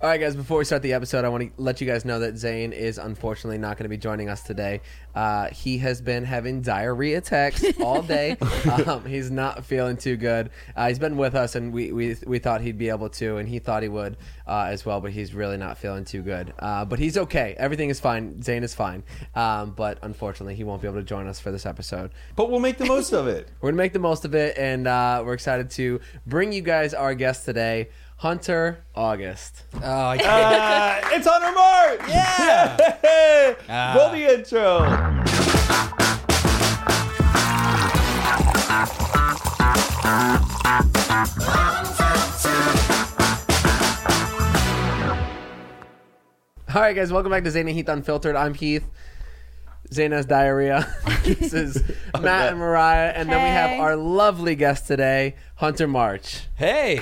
All right, guys. Before we start the episode, I want to let you guys know that Zane is unfortunately not going to be joining us today. Uh, he has been having diarrhea attacks all day. um, he's not feeling too good. Uh, he's been with us, and we, we we thought he'd be able to, and he thought he would uh, as well. But he's really not feeling too good. Uh, but he's okay. Everything is fine. Zane is fine. Um, but unfortunately, he won't be able to join us for this episode. But we'll make the most of it. We're gonna make the most of it, and uh, we're excited to bring you guys our guest today, Hunter August. Oh, I can't. Uh, it's Hunter Mart! Yeah! Ah. Roll the intro. All right, guys, welcome back to Zane and Heath Unfiltered. I'm Heath. Zane has diarrhea. this is Matt and Mariah, and then we have our lovely guest today, Hunter March. Hey,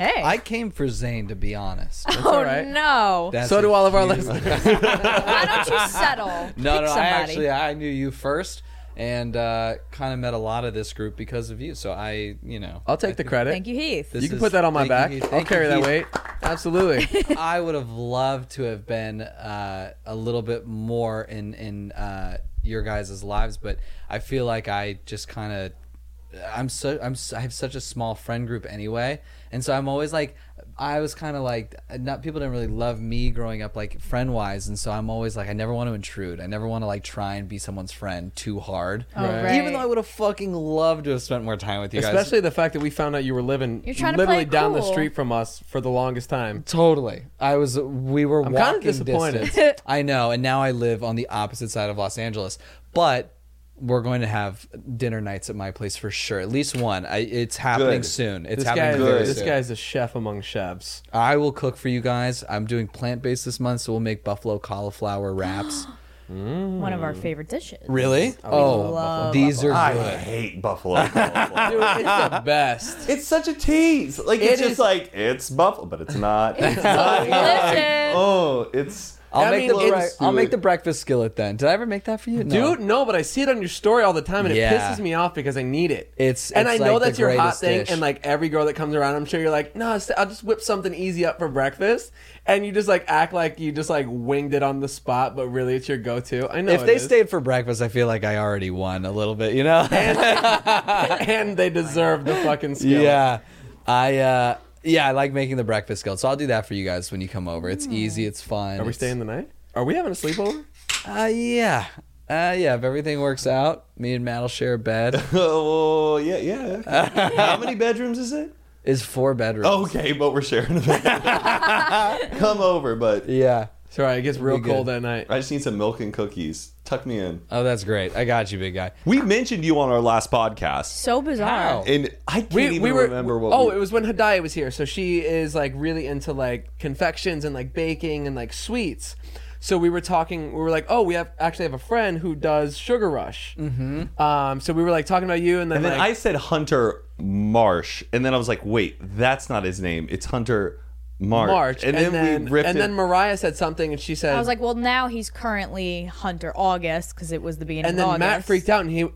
Hey. I came for Zane to be honest. oh all right. no. That's So do all of our huge- listeners. Why don't you settle? No, Pick no, I somebody. actually I knew you first, and uh, kind of met a lot of this group because of you. So I, you know, I'll take the credit. Thank you, Heath. This You can is- put that on my thank you, back. Heath. I'll Thank you, carry that Heath. weight. Absolutely. I would have loved to have been uh, a little bit more in in uh, your guys' lives, but I feel like I just kind of I'm so I'm s- I have such a small friend group anyway, and so I'm always like I was kind of like not people didn't really love me growing up like friend wise, and so I'm always like I never want to intrude. I never want to like try and be someone's friend too hard. Oh, Right. Even though I would have fucking loved to have spent more time with you guys. Especially the fact that we found out you were living You're trying to literally play down the cool. street from us for the longest time. Totally. I was. We were I'm kinda walking disappointed. distance. I know, and now I live on the opposite side of Los Angeles. But we're going to have dinner nights at my place for sure. At least one. I, it's happening Good. soon. It's This happening is, very this soon. guy's a chef among chefs. I will cook for you guys. I'm doing plant based this month, so we'll make buffalo cauliflower wraps. One of our favorite dishes. really? Oh, love oh, these are I good. hate buffalo. cauliflower. Dude, it's the best. it's such a tease. Like It it's is- just like it's buffalo, but it's not. It's not. delicious. oh, it's. I'll I make mean, the it's- bre- I'll make the breakfast skillet then. Did I ever make that for you? No. Dude, no, but I see it on your story all the time, and Yeah. it pisses me off because I need it. It's- and it's I know like the that's your hot greatest thing, dish. and like every girl that comes around, I'm sure you're like, no, it's- I'll just whip something easy up for breakfast, and you just like act like you just like winged it on the spot, but really it's your go-to. I know if it they is. stayed for breakfast, I feel like I already won a little bit. You know. and they deserve the fucking skill. Yeah, I uh, yeah, I like making the breakfast skillet, so I'll do that for you guys when you come over. It's easy, it's fun. Are we it's- staying the night? Are we having a sleepover? Uh, yeah, uh, yeah. If everything works out, me and Matt will share a bed. Oh yeah, yeah. How many bedrooms is it? Is four bedrooms. Okay, but we're sharing a bed. Come over, but yeah. Sorry, it gets real Be good. cold at night. I just need some milk and cookies. Tuck me in. Oh, that's great. I got you, big guy. We mentioned you on our last podcast, So bizarre. and I can't We, even we were remember what. oh we, it was when Hadaya was here so she is like really into like confections and like baking and like sweets so we were talking we were like oh we have actually have a friend who does sugar rush mm-hmm. um so we were like talking about you and then, And then I said Hunter Marsh, and then I was like, wait, that's not his name. It's Hunter March. March and then, we ripped and it. then Mariah said something and she said I was like, well, now he's currently Hunter August because it was the beginning and of then August. Matt freaked out and he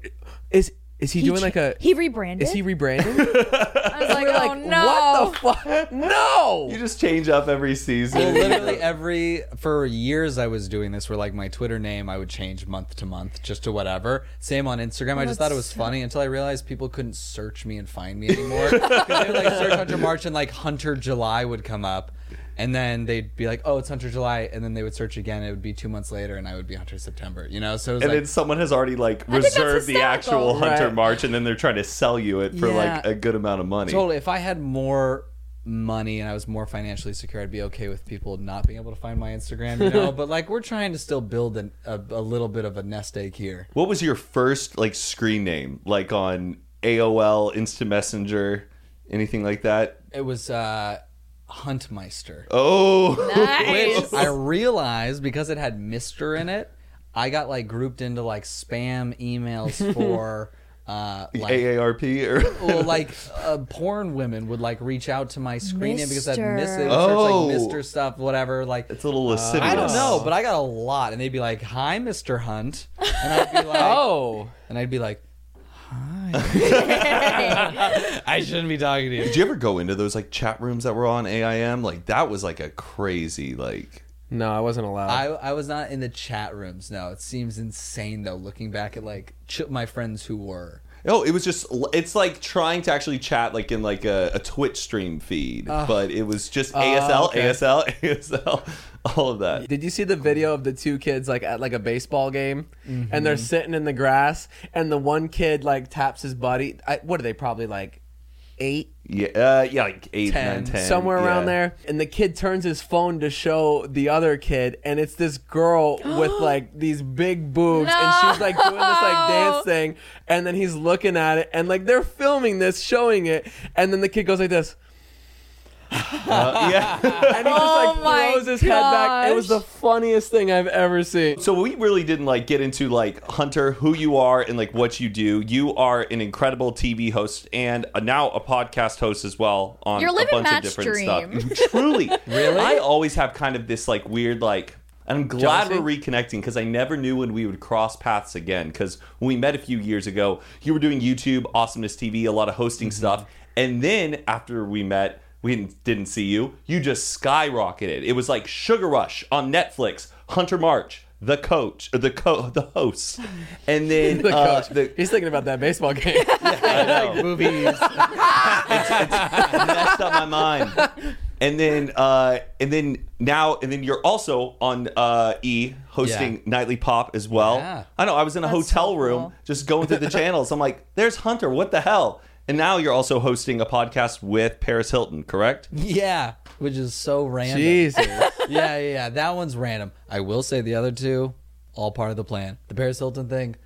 is is he, doing ch- like a He rebranded. is he rebranding I was like, oh like no. what the fuck no you just change up every season. Literally every for years I was doing this. Where like my Twitter name, I would change month to month, just to whatever. Same on Instagram. I just thought it was funny until I realized people couldn't search me and find me anymore. They would like search Hunter March and like Hunter July would come up. And then they'd be like, "Oh, it's Hunter July," and then they would search again. It would be two months later, and I would be Hunter September. You know, so it was And like, then someone has already like reserved the actual hysterical. Hunter March, and then they're trying to sell you it for like a good amount of money. Totally. If I had more money and I was more financially secure, I'd be okay with people not being able to find my Instagram. You know, but like we're trying to still build an, a, a little bit of a nest egg here. What was your first like screen name, like on AOL, Instant Messenger, anything like that? It was uh, Huntmeister, Oh, Nice. which I realized because it had Mister in it, I got like grouped into like spam emails for. Uh, like, AARP or well, like uh, porn women would like reach out to my screen name because that Mister. Mister, search Oh. like Mister stuff, whatever. Like it's a little lascivious. I don't know, but I got a lot, and they'd be like, "Hi, Mister Hunt," and I'd be like, Oh, and I'd be like, "Hi." I shouldn't be talking to you. Did you ever go into those like chat rooms that were on AIM? Like that was like a crazy like. no, I wasn't allowed. I I was not in the chat rooms. No, it seems insane though. Looking back at like ch- my friends who were. Oh, it was just. It's like trying to actually chat like in like a, a Twitch stream feed, but it was just oh, ASL, okay. ASL, ASL, all of that. Did you see the video of the two kids like at like a baseball game, and Mm-hmm. they're sitting in the grass, and the one kid like taps his buddy. I, what are they? Probably like eight, Yeah, uh, yeah, like eight, Ten, nine, ten, somewhere around there. And the kid turns his phone to show the other kid, and it's this girl with like these big boobs, and she's like doing this like dance thing, and then he's looking at it, and like they're filming this, showing it, and then the kid goes like this. Uh, yeah. And he just Oh like my throws his head back. It was the gosh. funniest thing I've ever seen. So we really didn't like get into like Hunter, who you are, and like what you do. You are an incredible TV host and a, now a podcast host as well on You're a living bunch of Matt's different dream. stuff. Truly, Really? I always have kind of this like weird like. And I'm glad Jealousy? we're reconnecting because I never knew when we would cross paths again. Because when we met a few years ago, you were doing YouTube, Awesomeness TV, a lot of hosting Mm-hmm. stuff, and then after we met, we didn't, didn't see you. You just skyrocketed. It was like Sugar Rush on Netflix. Hunter March, the coach, or the co, the host, and then The uh, coach. the, He's thinking about that baseball game. I know. Movies. messed up my mind. And then, uh, and then now, and then you're also on uh, E hosting Yeah. Nightly Pop as well. Yeah. I know. I was in a That's hotel so room cool. just going through the channels. I'm like, "There's Hunter. What the hell?" And now you're also hosting a podcast with Paris Hilton, correct? yeah, which is so random. Jesus. yeah, yeah, yeah. That one's random. I will say the other two, all part of the plan. The Paris Hilton thing,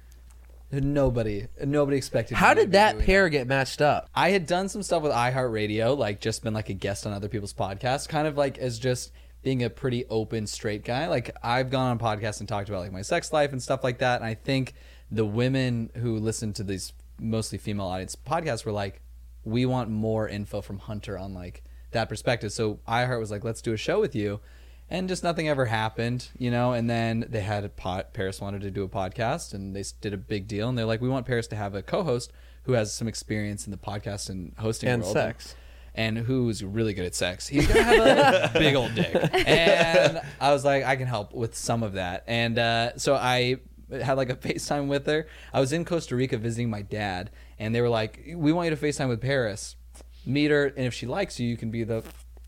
nobody, nobody expected. How did that doing pair get matched up? I had done some stuff with iHeartRadio, like just been like a guest on other people's podcasts, kind of like as just being a pretty open, straight guy. Like I've gone on podcasts and talked about like my sex life and stuff like that. And I think the women who listen to these mostly female audience podcasts were like, we want more info from Hunter on like that perspective. So iHeart was like, let's do a show with you. And just nothing ever happened, you know. And then they had a pot. Paris wanted to do a podcast, and they did a big deal. And they're like, "We want Paris to have a co-host who has some experience in the podcast and hosting And world sex. and who's really good at sex. He's gonna have a big old dick. And I was like, I can help with some of that. And uh, so I had like a FaceTime with her. I was in Costa Rica visiting my dad, and they were like, "We want you to FaceTime with Paris. Meet her, and if she likes you, you can be the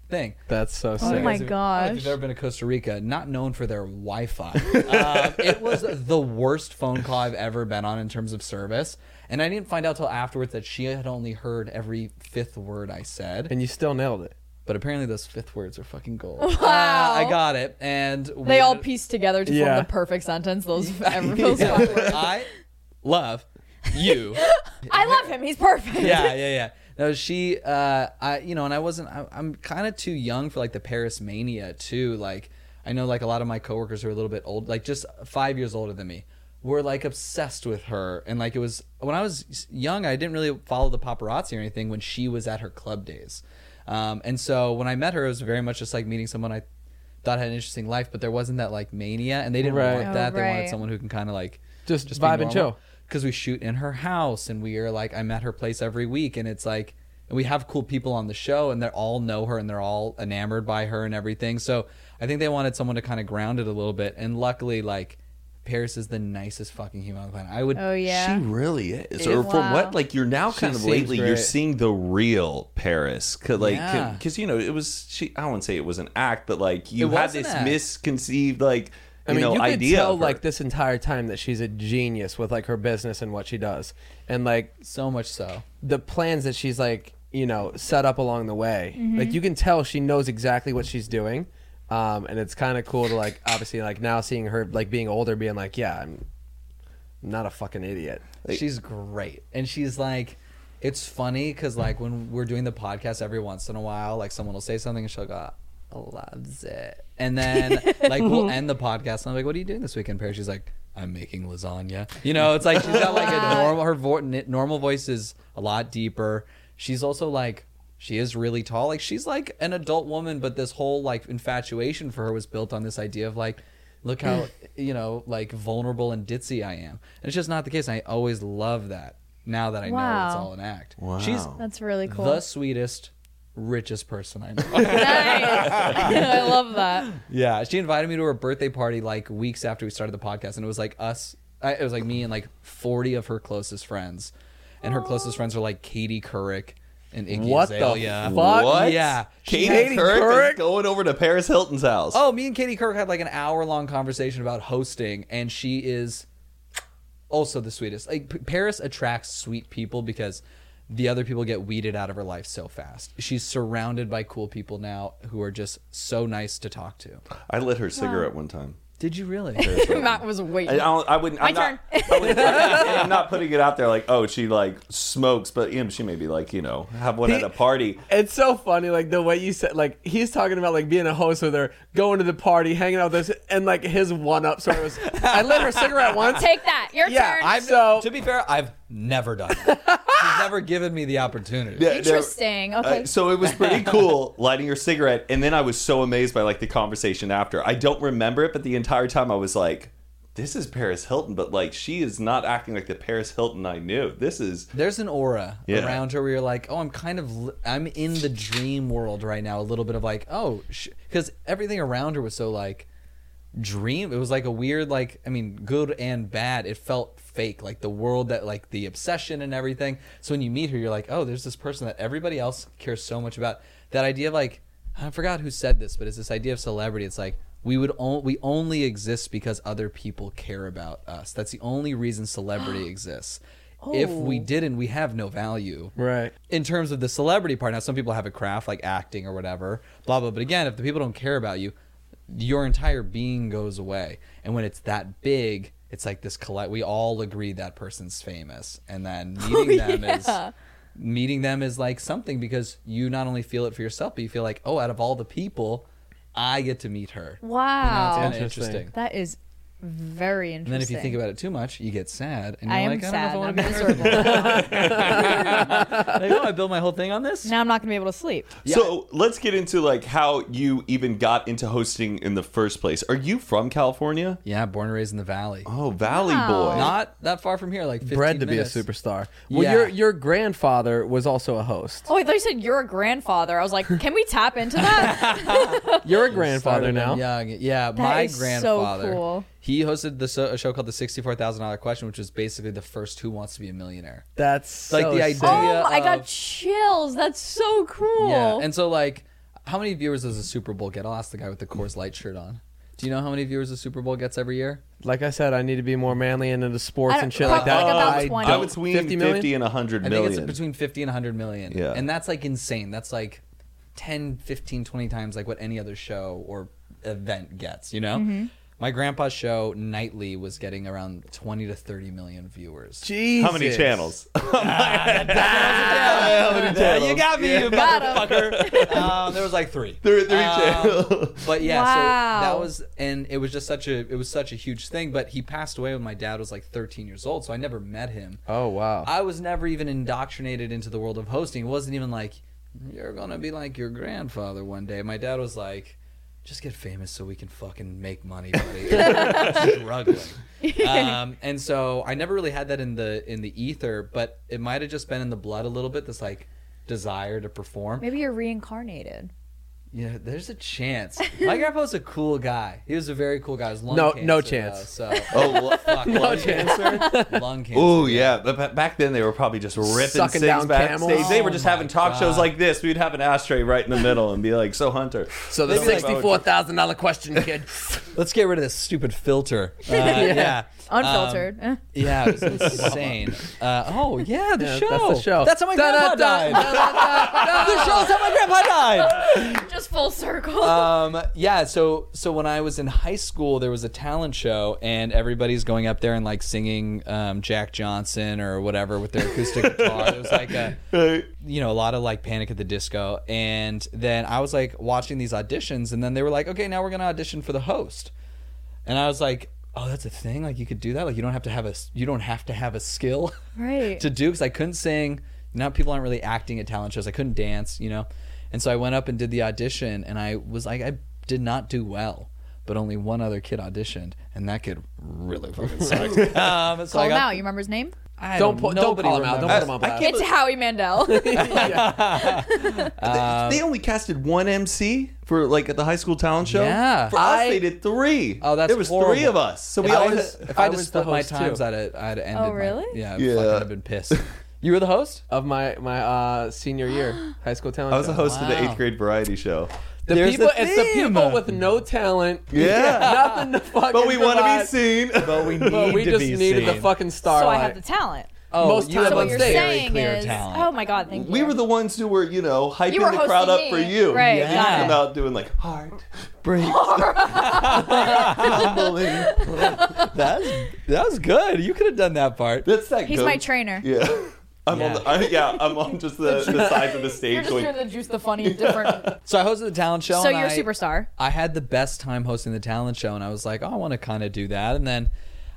thing." That's so Oh sick. my If- gosh. If you've ever been to Costa Rica, not known for their Wi-Fi, um, it was the worst phone call I've ever been on in terms of service. And I didn't find out till afterwards that she had only heard every fifth word I said. And you still nailed it. But apparently those fifth words are fucking gold. Wow. Uh, I got it, and we They all ended- pieced together to Yeah. form the perfect sentence. Those, every, those Yeah. five words. I love you. I love him. He's perfect. yeah, yeah, yeah. No, she, uh, I, you know, and I wasn't. I, I'm kind of too young for like the Paris mania too. Like, I know like a lot of my coworkers are a little bit old, like just five years older than me. Were like obsessed with her, and like it was when I was young. I didn't really follow the paparazzi or anything when she was at her club days, um, and so when I met her, it was very much just like meeting someone I thought had an interesting life, but there wasn't that like mania, and they didn't Right. want Oh, that. They wanted someone who can kind of like Just be vibe and chill. because we shoot in her house and we are like I'm at her place every week and it's like and we have cool people on the show and they all know her and they're all enamored by her and everything. So I think they wanted someone to kind of ground it a little bit and luckily like Paris is the nicest fucking human on the planet. I would. Oh yeah. She really is. It- or from Wow. what like you're now kind of seems lately you're seeing the real Paris. Cause like Yeah. because you know it was she I wouldn't say it was an act, but like you It had this act. misconceived like I you mean, know you could idea tell like this entire time that she's a genius with like her business and what she does, and like So much so. the plans that she's like you know set up along the way. Mm-hmm. Like you can tell she knows exactly what she's doing, um, and it's kind of cool to like obviously like now seeing her like being older, being like, yeah, I'm not a fucking idiot. she's great, and she's like, it's funny because like when we're doing the podcast, every once in a while, like someone will say something and she'll go, loves it," and then like we'll end the podcast. And I'm like, "What are you doing this weekend, Paris?" She's like, "I'm making lasagna." You know, it's like she's got like a normal her vo- normal voice is a lot deeper. She's also like. She is really tall. Like she's like an adult woman, but this whole like infatuation for her was built on this idea of like, look how mm. you know like vulnerable and ditzy I am. And it's just not the case. I always love that now that I know it's all an act. Wow. She's That's really cool. the sweetest, richest person I know. nice. I love that. yeah, she invited me to her birthday party like weeks after we started the podcast, and it was like us. I, it was like me and like forty of her closest friends, and her closest oh. friends are like Katie Couric and Iggy What the fuck? what? Yeah. Katie, Katie Couric, Couric? is going over to Paris Hilton's house. Oh, me and Katie Couric had like an hour long conversation about hosting, and she is also the sweetest. Like P- Paris attracts sweet people because the other people get weeded out of her life so fast. She's surrounded by cool people now who are just so nice to talk to. I lit her cigarette one time. Did you really? Matt was I, waiting. I, don't, I wouldn't. I'm My not, I wouldn't- I'm not putting it out there like, oh, she like smokes, but you know, she may be like, you know, have one at a party. It's so funny, like the way you said, like he's talking about like being a host with her, going to the party, hanging out with us, and like his one up story was, I lit her cigarette once. Take that. Your Yeah, turn. I've- So- to be fair, I've never done it. She's never given me the opportunity. Yeah, no, Interesting. Okay. Uh, so it was pretty cool lighting your cigarette, and then I was so amazed by like the conversation after. I don't remember it, but the entire time I was like, "This is Paris Hilton," but like she is not acting like the Paris Hilton I knew. This is There's an aura Yeah. around her where you're like, oh, I'm kind of, li- I'm in the dream world right now. A little bit of like, oh, because everything around her was so like dream. It was like a weird, like, I mean, good and bad. It felt fake, like the world that, like the obsession and everything. So when you meet her, you're like, oh, there's this person that everybody else cares so much about. That idea of like, I forgot who said this, but it's this idea of celebrity. It's like we would on- we only exist because other people care about us. That's the only reason celebrity exists. If we oh. didn't, we have no value. Right. In terms of the celebrity part, now some people have a craft like acting or whatever, blah blah. But again, if the people don't care about you, your entire being goes away. And when it's that big, it's like this collect. We all agree that person's famous, and then oh, meeting them is meeting them is like something because you not only feel it for yourself, but you feel like, oh, out of all the people, I get to meet her. You know, wow. it's Interesting. interesting. that is very interesting. And then if you think about it too much, you get sad, and you're I am like, I sad. don't I'm know if I want to be miserable. like, oh, I built my whole thing on this. now I'm not gonna be able to sleep. so. Let's get into like how you even got into hosting in the first place. Are you from California? Yeah, born and raised in the valley. Oh, Valley Wow. boy. Not that far from here, like 15 Bred to minutes. be a superstar. Well, Yeah. your your grandfather was also a host. Oh, I thought you said you're a grandfather. I was like, can we tap into that? You're a grandfather Started now. Young. Yeah, my is so grandfather. cool. He hosted the so- a show called the Sixty-Four Thousand Dollar Question, which was basically the first Who Wants to Be a Millionaire. That's Like so the sick. idea- oh, I got chills. That's so cool. Yeah, and so like, how many viewers does a Super Bowl get? I'll ask the guy with the Coors Light shirt on. Do you know how many viewers the Super Bowl gets every year? Like I said, I need to be more manly and into sports and shit like that. like about I 20. I don't- would swing 50 50, million? and 100 I think it's between 50 and 100 million. Yeah. And that's like insane. That's like 10, 15, 20 times like what any other show or event gets, you know? Mm-hmm. My grandpa's show nightly was getting around 20 to 30 million viewers. Jesus. How many channels? Yeah, you got me, you Got 'em. motherfucker. um, there was like three. Three, three Um, channels. But yeah, Wow. so that was, and it was just such a, it was such a huge thing. But he passed away when my dad was like 13 years old, so I never met him. Oh wow. I was never even indoctrinated into the world of hosting. It wasn't even like you're gonna be like your grandfather one day. My dad was like, just get famous so we can fucking make money, buddy. Struggling. Um, and so I never really had that in the in the ether, but it might have just been in the blood a little bit. This like desire to perform. Maybe you're reincarnated. Yeah, there's a chance. My grandpa was a cool guy. He was a very cool guy. Lung No- cancer, no though, chance. so Oh, well, fuck, No lung chance. cancer. lung cancer. Oh yeah, but ba- back then they were probably just ripping Sucking cigs down backstage. camels. They were Oh just my having talk shows like this. We'd have an ashtray right in the middle and be like, "So Hunter." So the They'd be like, sixty-four thousand dollar question, kid. Let's get rid of this stupid filter. Uh, yeah. Unfiltered. Eh. Yeah, it was insane. Uh, oh yeah, the Yeah, show. that's the show. That's how my grandpa died. the show's how my grandpa died. Just full circle. Um, yeah, so so when I was in high school, there was a talent show, and everybody's going up there and like singing um, Jack Johnson or whatever with their acoustic guitar. It was like a you know a lot of like Panic at the Disco, and then I was like watching these auditions, and then they were like, okay, now we're gonna audition for the host, and I was like. Oh, that's a thing. Like you could do that. Like you don't have to have a you don't have to have a skill right. to do because I couldn't sing. Now people aren't really acting at talent shows. I couldn't dance, you know. And so I went up and did the audition, and I was like, I did not do well. But only one other kid auditioned, and that kid really fucking sucked. um, so Call I him out. You remember his name? I Don't pu- don't call him out. Don't put him on I blast. can't It's Howie Mandel. they only casted one MC for like at the high school talent show. Yeah. for us I- they did three. Oh, that's there was horrible. three of us. So we If I, always. had, if I I had to was the split my host, too. times, I'd have, I'd have ended. Oh, my- really? yeah, I'd have been pissed. you were the host. of my my uh, senior year high school talent. Show. I was the show. host of the Wow. eighth grade variety show. The There's people, the it's the people with no talent. Yeah. nothing to fucking. But we want to be seen. But we need But we to just be needed the fucking star. so I have the talent. Oh, most you times have So on what you're stage. very saying clear is, talent. oh my god, thank you. we were the ones who were, you know, hyping You were the crowd up hosting for me. you. Right, Yeah. got it. About doing like heart breaks. Humbling. That's that was good. You could have done that part. That's that. He's goat. my trainer. Yeah. I'm on Yeah. the, I, yeah, I'm on just the, the sides of the stage. You're just going. here to juice the funny, different. So I hosted the talent show. so and you're a I- superstar. I had the best time hosting the talent show, and I was like, oh, I want to kind of do that. And then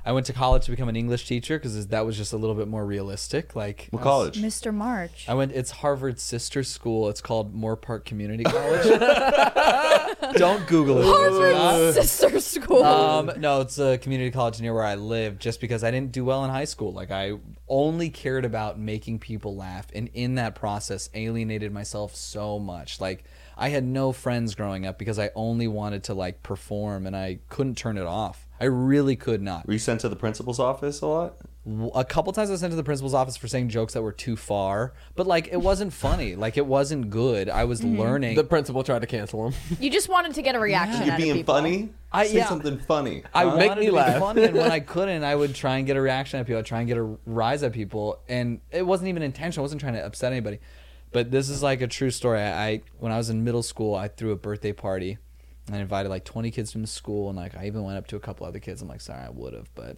I went to college to become an English teacher because that was just a little bit more realistic. Like What I was- college? Mr. March. I went. It's Harvard's sister school. It's called Moorpark Community College. Don't Google it. Harvard sister school. Um, no, it's a community college near where I live. Just because I didn't do well in high school, like I only cared about making people laugh, and in that process, alienated myself so much. Like I had no friends growing up because I only wanted to like perform, and I couldn't turn it off. I really could not. Were you sent to the principal's office a lot? A couple times I was sent to the principal's office for saying jokes that were too far, but like it wasn't funny. Like it wasn't good. I was mm-hmm. learning. The principal tried to cancel him. you just wanted to get a reaction You're out of being people. funny. I- Say yeah. something funny. I Make wanted me laugh. funny, and when I couldn't, I would try and get a reaction at people. I'd try and get a rise at people, and it wasn't even intentional. I wasn't trying to upset anybody. But this is like a true story. I, I when I was in middle school, I threw a birthday party, and I invited like 20 kids from the school, and like I even went up to a couple other kids. I'm like, sorry, I would have, but.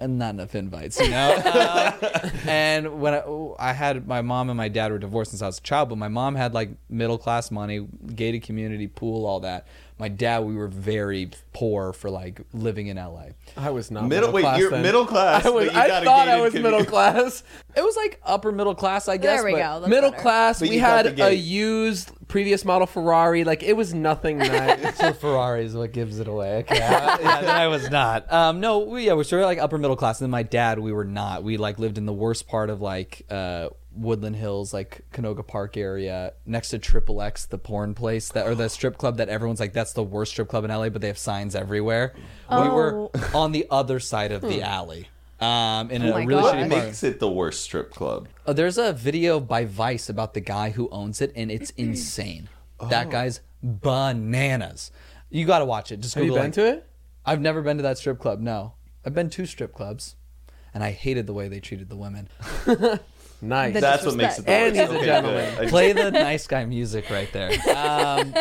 And not enough invites, you know. Uh, and when I, I had my mom and my dad were divorced since I was a child, but my mom had like middle class money, gated community, pool, all that. My dad, we were very poor for like living in LA. I was not Middle- middle, wait, class. you're then. middle class, I, was, but you I got a thought I gated was community. middle class. It was like upper middle class, I guess. There we but- go. That's middle better. class. But we you got had a gate. used previous model Ferrari. Like it was nothing nice. So Ferrari is what gives it away. Okay, yeah, I was not. Um, no, we, yeah, we're sort of like upper middle class. And then my dad, we were not. We like lived in the worst part of like uh, Woodland Hills, like Canoga Park area, next to Triple X, the porn place that or the strip club that everyone's like that's the worst strip club in LA, but they have signs everywhere. We were on the other side of the alley. Um, in a my really God. shitty part. makes it the worst strip club? Uh, there's a video by Vice about the guy who owns it, and it's insane. That guy's bananas. You got to watch it. Just Have you Google been to it? I've never been to that strip club. No, I've been to strip clubs, and I hated the way they treated the women. Nice. The That's what makes it the And worst. he's a gentleman. good. Play the nice guy music right there. Um,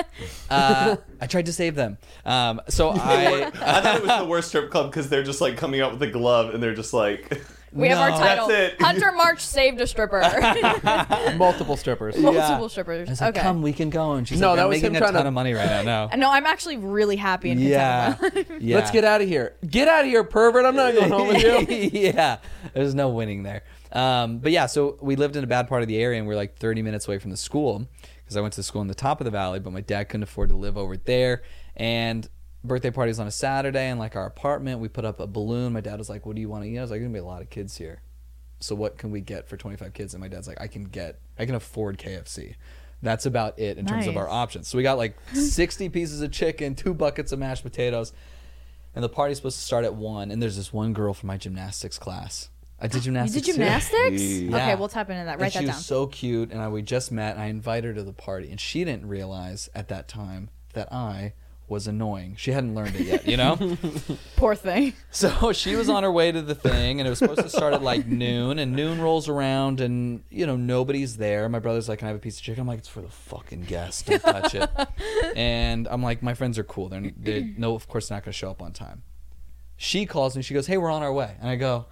uh, I tried to save them. Um, so I. I thought it was the worst strip club because they're just like coming out with a glove and they're just like, We have our title. That's it. Hunter March saved a stripper. Multiple strippers. Multiple I strippers. was like, Okay. come, we can go. And she's No, like, that I'm was making him a ton to- of money right now. No. No, I'm actually really happy and Yeah. content. with my life. yeah. Let's get out of here. Get out of here, pervert. I'm not going home with you. yeah, there's no winning there. Um, but yeah, so we lived in a bad part of the area, and we are like 30 minutes away from the school because I went to school in the top of the valley, but my dad couldn't afford to live over there. And birthday parties on a Saturday, and like our apartment, we put up a balloon. My dad was like, "What do you want to eat?" I was like, "There's gonna be a lot of kids here, so what can we get for 25 kids?" And my dad's like, "I can get, I can afford KFC." That's about it in terms of our options. So we got like 60 pieces of chicken, two buckets of mashed potatoes, and the party's supposed to start at one. And there's this one girl from my gymnastics class. I did You gymnastics. did gymnastics? Yeah. Okay, we'll tap into that. Write And Write she that was down. so cute, and I, we just met. And I invited her to the party, and she didn't realize at that time that I was annoying. She hadn't learned it yet, you know. Poor thing. so she was on her way to the thing, and it was supposed to start at like noon. And noon rolls around, and you know nobody's there. My brother's like, "Can I have a piece of chicken?" I'm like, "It's for the fucking guests. Don't touch it." and I'm like, "My friends are cool. They're, they're no, of course, not going to show up on time." She calls me. She goes, "Hey, we're on our way," and I go,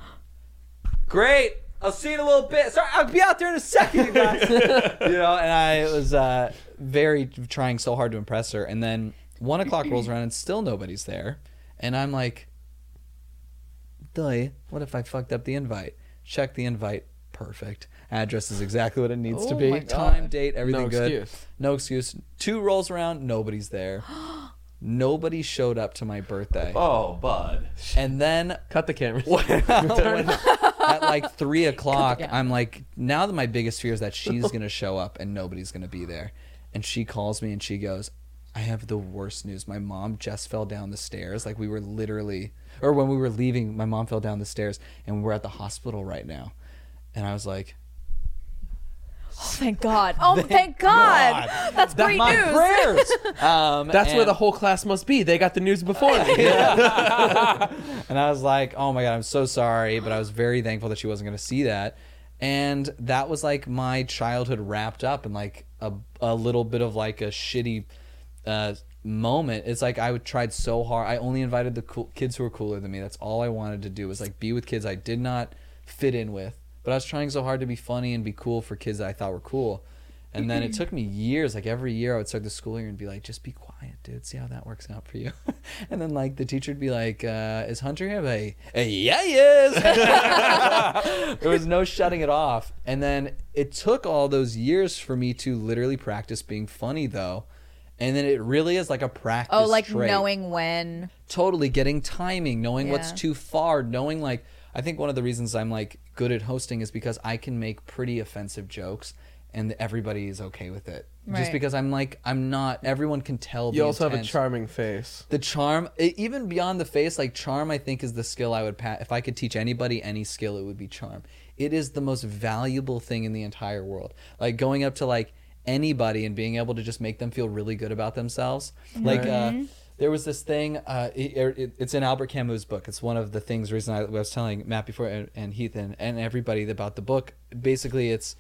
great. I'll see you in a little bit. Sorry, I'll be out there in a second, you guys. you know, and I was uh, very trying so hard to impress her. And then one o'clock rolls around and still nobody's there. And I'm like, Dilly, what if I fucked up the invite? Check the invite. Perfect. Address is exactly what it needs to Oh be. my God. Time, date, everything No good. excuse. No excuse. Two rolls around, nobody's there. Nobody showed up to my birthday. Oh, bud. And then Cut the camera. when- at like three o'clock, Yeah. I'm like, now that my biggest fear is that she's gonna show up and nobody's gonna be there, and she calls me and she goes, "I have the worst news. My mom just fell down the stairs. Like we were literally, or when we were leaving, my mom fell down the stairs, and we're at the hospital right now." And I was like, Oh, thank God. Oh, thank, God. That's great "My news. prayers." um, That's where the whole class must be. They got the news before me. and I was like, "Oh my god, I'm so sorry," but I was very thankful that she wasn't going to see that. And that was like my childhood wrapped up in like a a little bit of like a shitty uh, moment. It's like I would tried so hard. I only invited the cool kids who were cooler than me. That's all I wanted to do was like be with kids I did not fit in with. But I was trying so hard to be funny and be cool for kids that I thought were cool. And then it took me years. Like every year, I would start the school year and be like, "Just be quiet, dude. See how that works out for you." and then like the teacher would be like, uh, "Is Hunter here?" I'd be "Yeah, he is." there was no shutting it off. And then it took all those years for me to literally practice being funny, though. And then it really is like a practice. Oh, like trait knowing when. totally getting timing knowing what's too far knowing like i think one of the reasons i'm like good at hosting is because i can make pretty offensive jokes and everybody is okay with it. Just because i'm like i'm not everyone can tell You the also have a charming face. the charm even beyond the face like charm i think is the skill i would pa- if i could teach anybody any skill it would be charm. It is the most valuable thing in the entire world. Like going up to like anybody and being able to just make them feel really good about themselves. Like uh there was this thing uh, it, it, it's in albert camus book it's one of the things reason i was telling matt before and, and heath and, and everybody about the book basically it's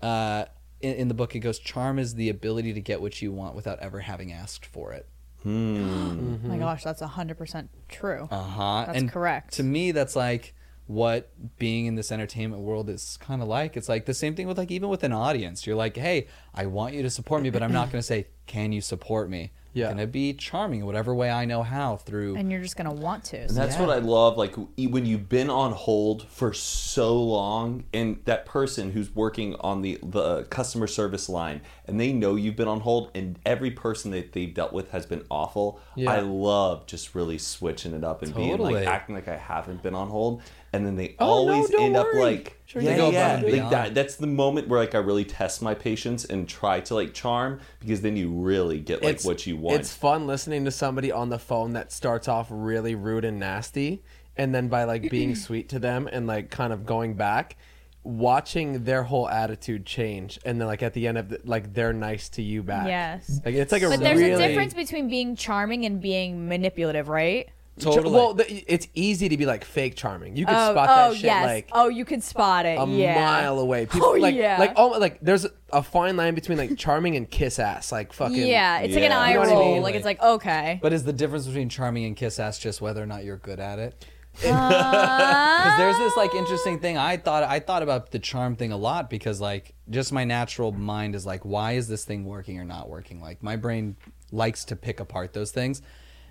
uh, in, in the book it goes charm is the ability to get what you want without ever having asked for it Oh my gosh, that's 100% true. uh huh. That's and correct. To me, that's like what being in this entertainment world is kind of like. It's like the same thing with like even with an audience. You're like, hey, I want you to support me, but I'm not going to say, can you support me? Yeah. Going to be charming whatever way I know how through. and you're just going to want to. And that's what I love. Like e- when you've been on hold for so long, and that person who's working on the the customer service line, and they know you've been on hold, and every person that they've dealt with has been awful. Yeah. I love just really switching it up and being like acting like I haven't been on hold, and then they Oh, always don't end up like. Sure, yeah, They yeah, like that. That's the moment where like I really test my patience and try to like charm because then you really get like what you want. It's fun listening to somebody on the phone that starts off really rude and nasty, and then by like being sweet to them and like kind of going back, watching their whole attitude change, and then like at the end of the, like they're nice to you back. Yes. like it's like a But there's really a difference between being charming and being manipulative, right? Totally. Well, the, it's easy to be like fake charming. You can oh, spot oh that shit yes. like oh, you can spot it. a yeah. mile away. People, Oh, like, yeah. like oh, like there's a fine line between like charming and kiss ass. Like fucking Yeah, it's like an Yeah. eye You know what I mean? Like it's like okay. but is the difference between charming and kiss ass just whether or not you're good at it? Uh, because there's this like interesting thing i thought i thought about the charm thing a lot because like just my natural mind is like why is this thing working or not working like my brain likes to pick apart those things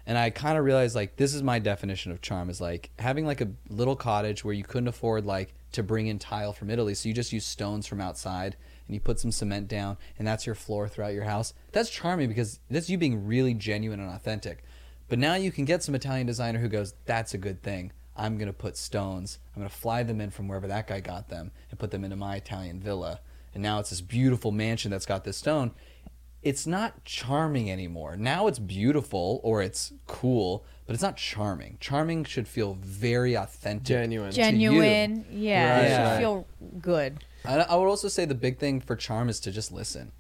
and i kind of realized like this is my definition of charm is like having like a little cottage where you couldn't afford like to bring in tile from italy so you just use stones from outside and you put some cement down and that's your floor throughout your house that's charming because that's you being really genuine and authentic but now you can get some Italian designer who goes, "That's a good thing. I'm gonna put stones. I'm gonna fly them in from wherever that guy got them and put them into my Italian villa." and now it's this beautiful mansion that's got this stone. It's not charming anymore. Now it's beautiful or it's cool, but it's not charming. Charming should feel very authentic, Genuine. to you. Genuine. Yeah. Right. It should feel good. I, I would also say the big thing for charm is to just listen.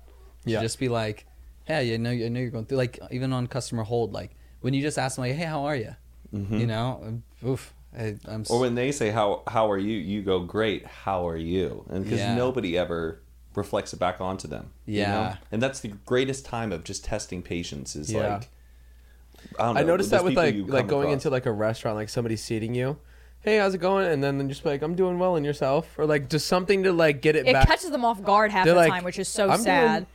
To Yeah. just be like, hey, I know, I know you're going through. Like even on customer hold, like when you just ask them, like, hey, how are you? You know, um, oof. I, I'm. Or when they say how how are you, you go great. How are you? And because Yeah. nobody ever reflects it back onto them. you Yeah. know? and that's the greatest time of just testing patience. Is Yeah. like I don't know. I noticed that with like like going across. into like a restaurant, like somebody seating you. Hey, how's it going? And then just be like, I'm doing well, and yourself, or like just something to like get it, It back. catches them off guard half They're the like, time, which is so "I'm sad. doing-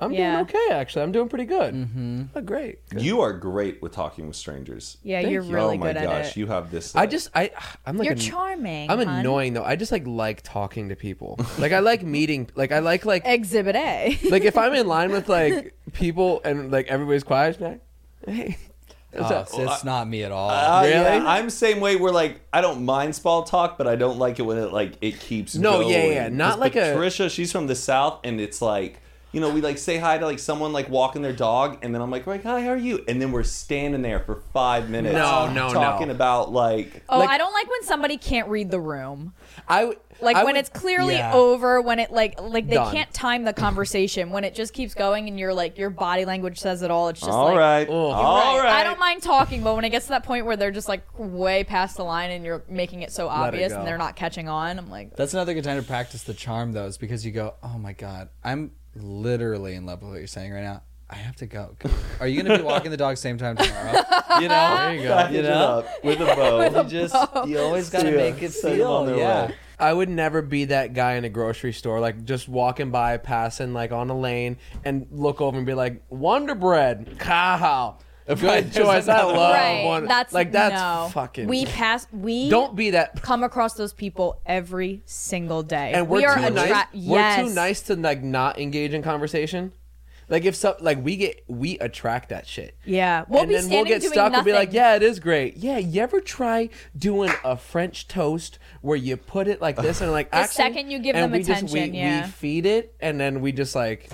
I'm Yeah. doing okay, actually. I'm doing pretty good. Mm-hmm. Oh, great. Good. You are great with talking with strangers. yeah, Thank you're you. really oh my good gosh, it. you have this. I like- just I I'm like You're an- charming. I'm hun. annoying though. I just like like talking to people. like I like meeting. Like I like like Exhibit A. like if I'm in line with like people and like everybody's quiet, I'm like, hey, what's oh, up? it's, it's not me at all. Uh, Really? yeah, I'm same way. Where like I don't mind small talk, but I don't like it when it like it keeps. No, going. yeah, yeah, not 'Cause like a- Patricia. She's from the south, and it's like you know we like say hi to like someone like walking their dog, and then I'm like, like hi, how are you? And then we're standing there for five minutes. No, no, talking no. about like. oh, like- I don't like when somebody can't read the room. I w- Like I when would- it's clearly Yeah. over, when it like like they Done. can't time the conversation, when it just keeps going and you're like your body language says it all. It's just all like, right, all right. right. I don't mind talking, but when it gets to that point where they're just like way past the line and you're making it so Let it obvious and they're not catching on, I'm like, That's another good time to practice the charm, though, is because you go, oh my god, I'm literally in love with what you're saying right now. I have to go. Are you going to be walking the dog same time tomorrow? You know, There you go. You know? up with a bow. you just you always got to Yeah, make it send 'em on feel. their Yeah. way. I would never be that guy in a grocery store, like just walking by, passing like on a lane, and look over and be like, "Wonder Bread, cow, Right, good there's choice." I another love right? Wonder. That's like that's no. fucking. We pass. We don't be that. come across those people every single day. And we're we are too nice. attra- yes. We're too nice to like not engage in conversation. Like if some like we get we attract that shit. Yeah, we'll and be then we'll get doing stuck. We'll be like, yeah, it is great. Yeah, you ever try doing a French toast where you put it like this and like The actually, second you give and them we just- we- attention, yeah. we feed it and then we just like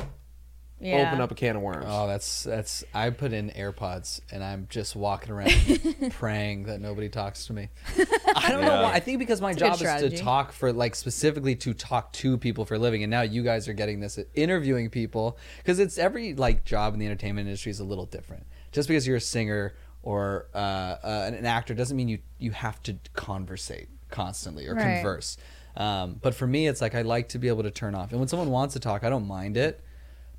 Yeah. open up a can of worms. Oh, that's that's. I put in AirPods and I'm just walking around praying that nobody talks to me. I don't know why. I think because my a good job is to talk for like specifically to talk to people for a living, and now you guys are getting this interviewing people because it's every like job in the entertainment industry is a little different. Just because you're a singer or uh, uh, an, an actor doesn't mean you you have to conversate constantly or Right. converse. Um, but for me, it's like I like to be able to turn off, and when someone wants to talk, I don't mind it.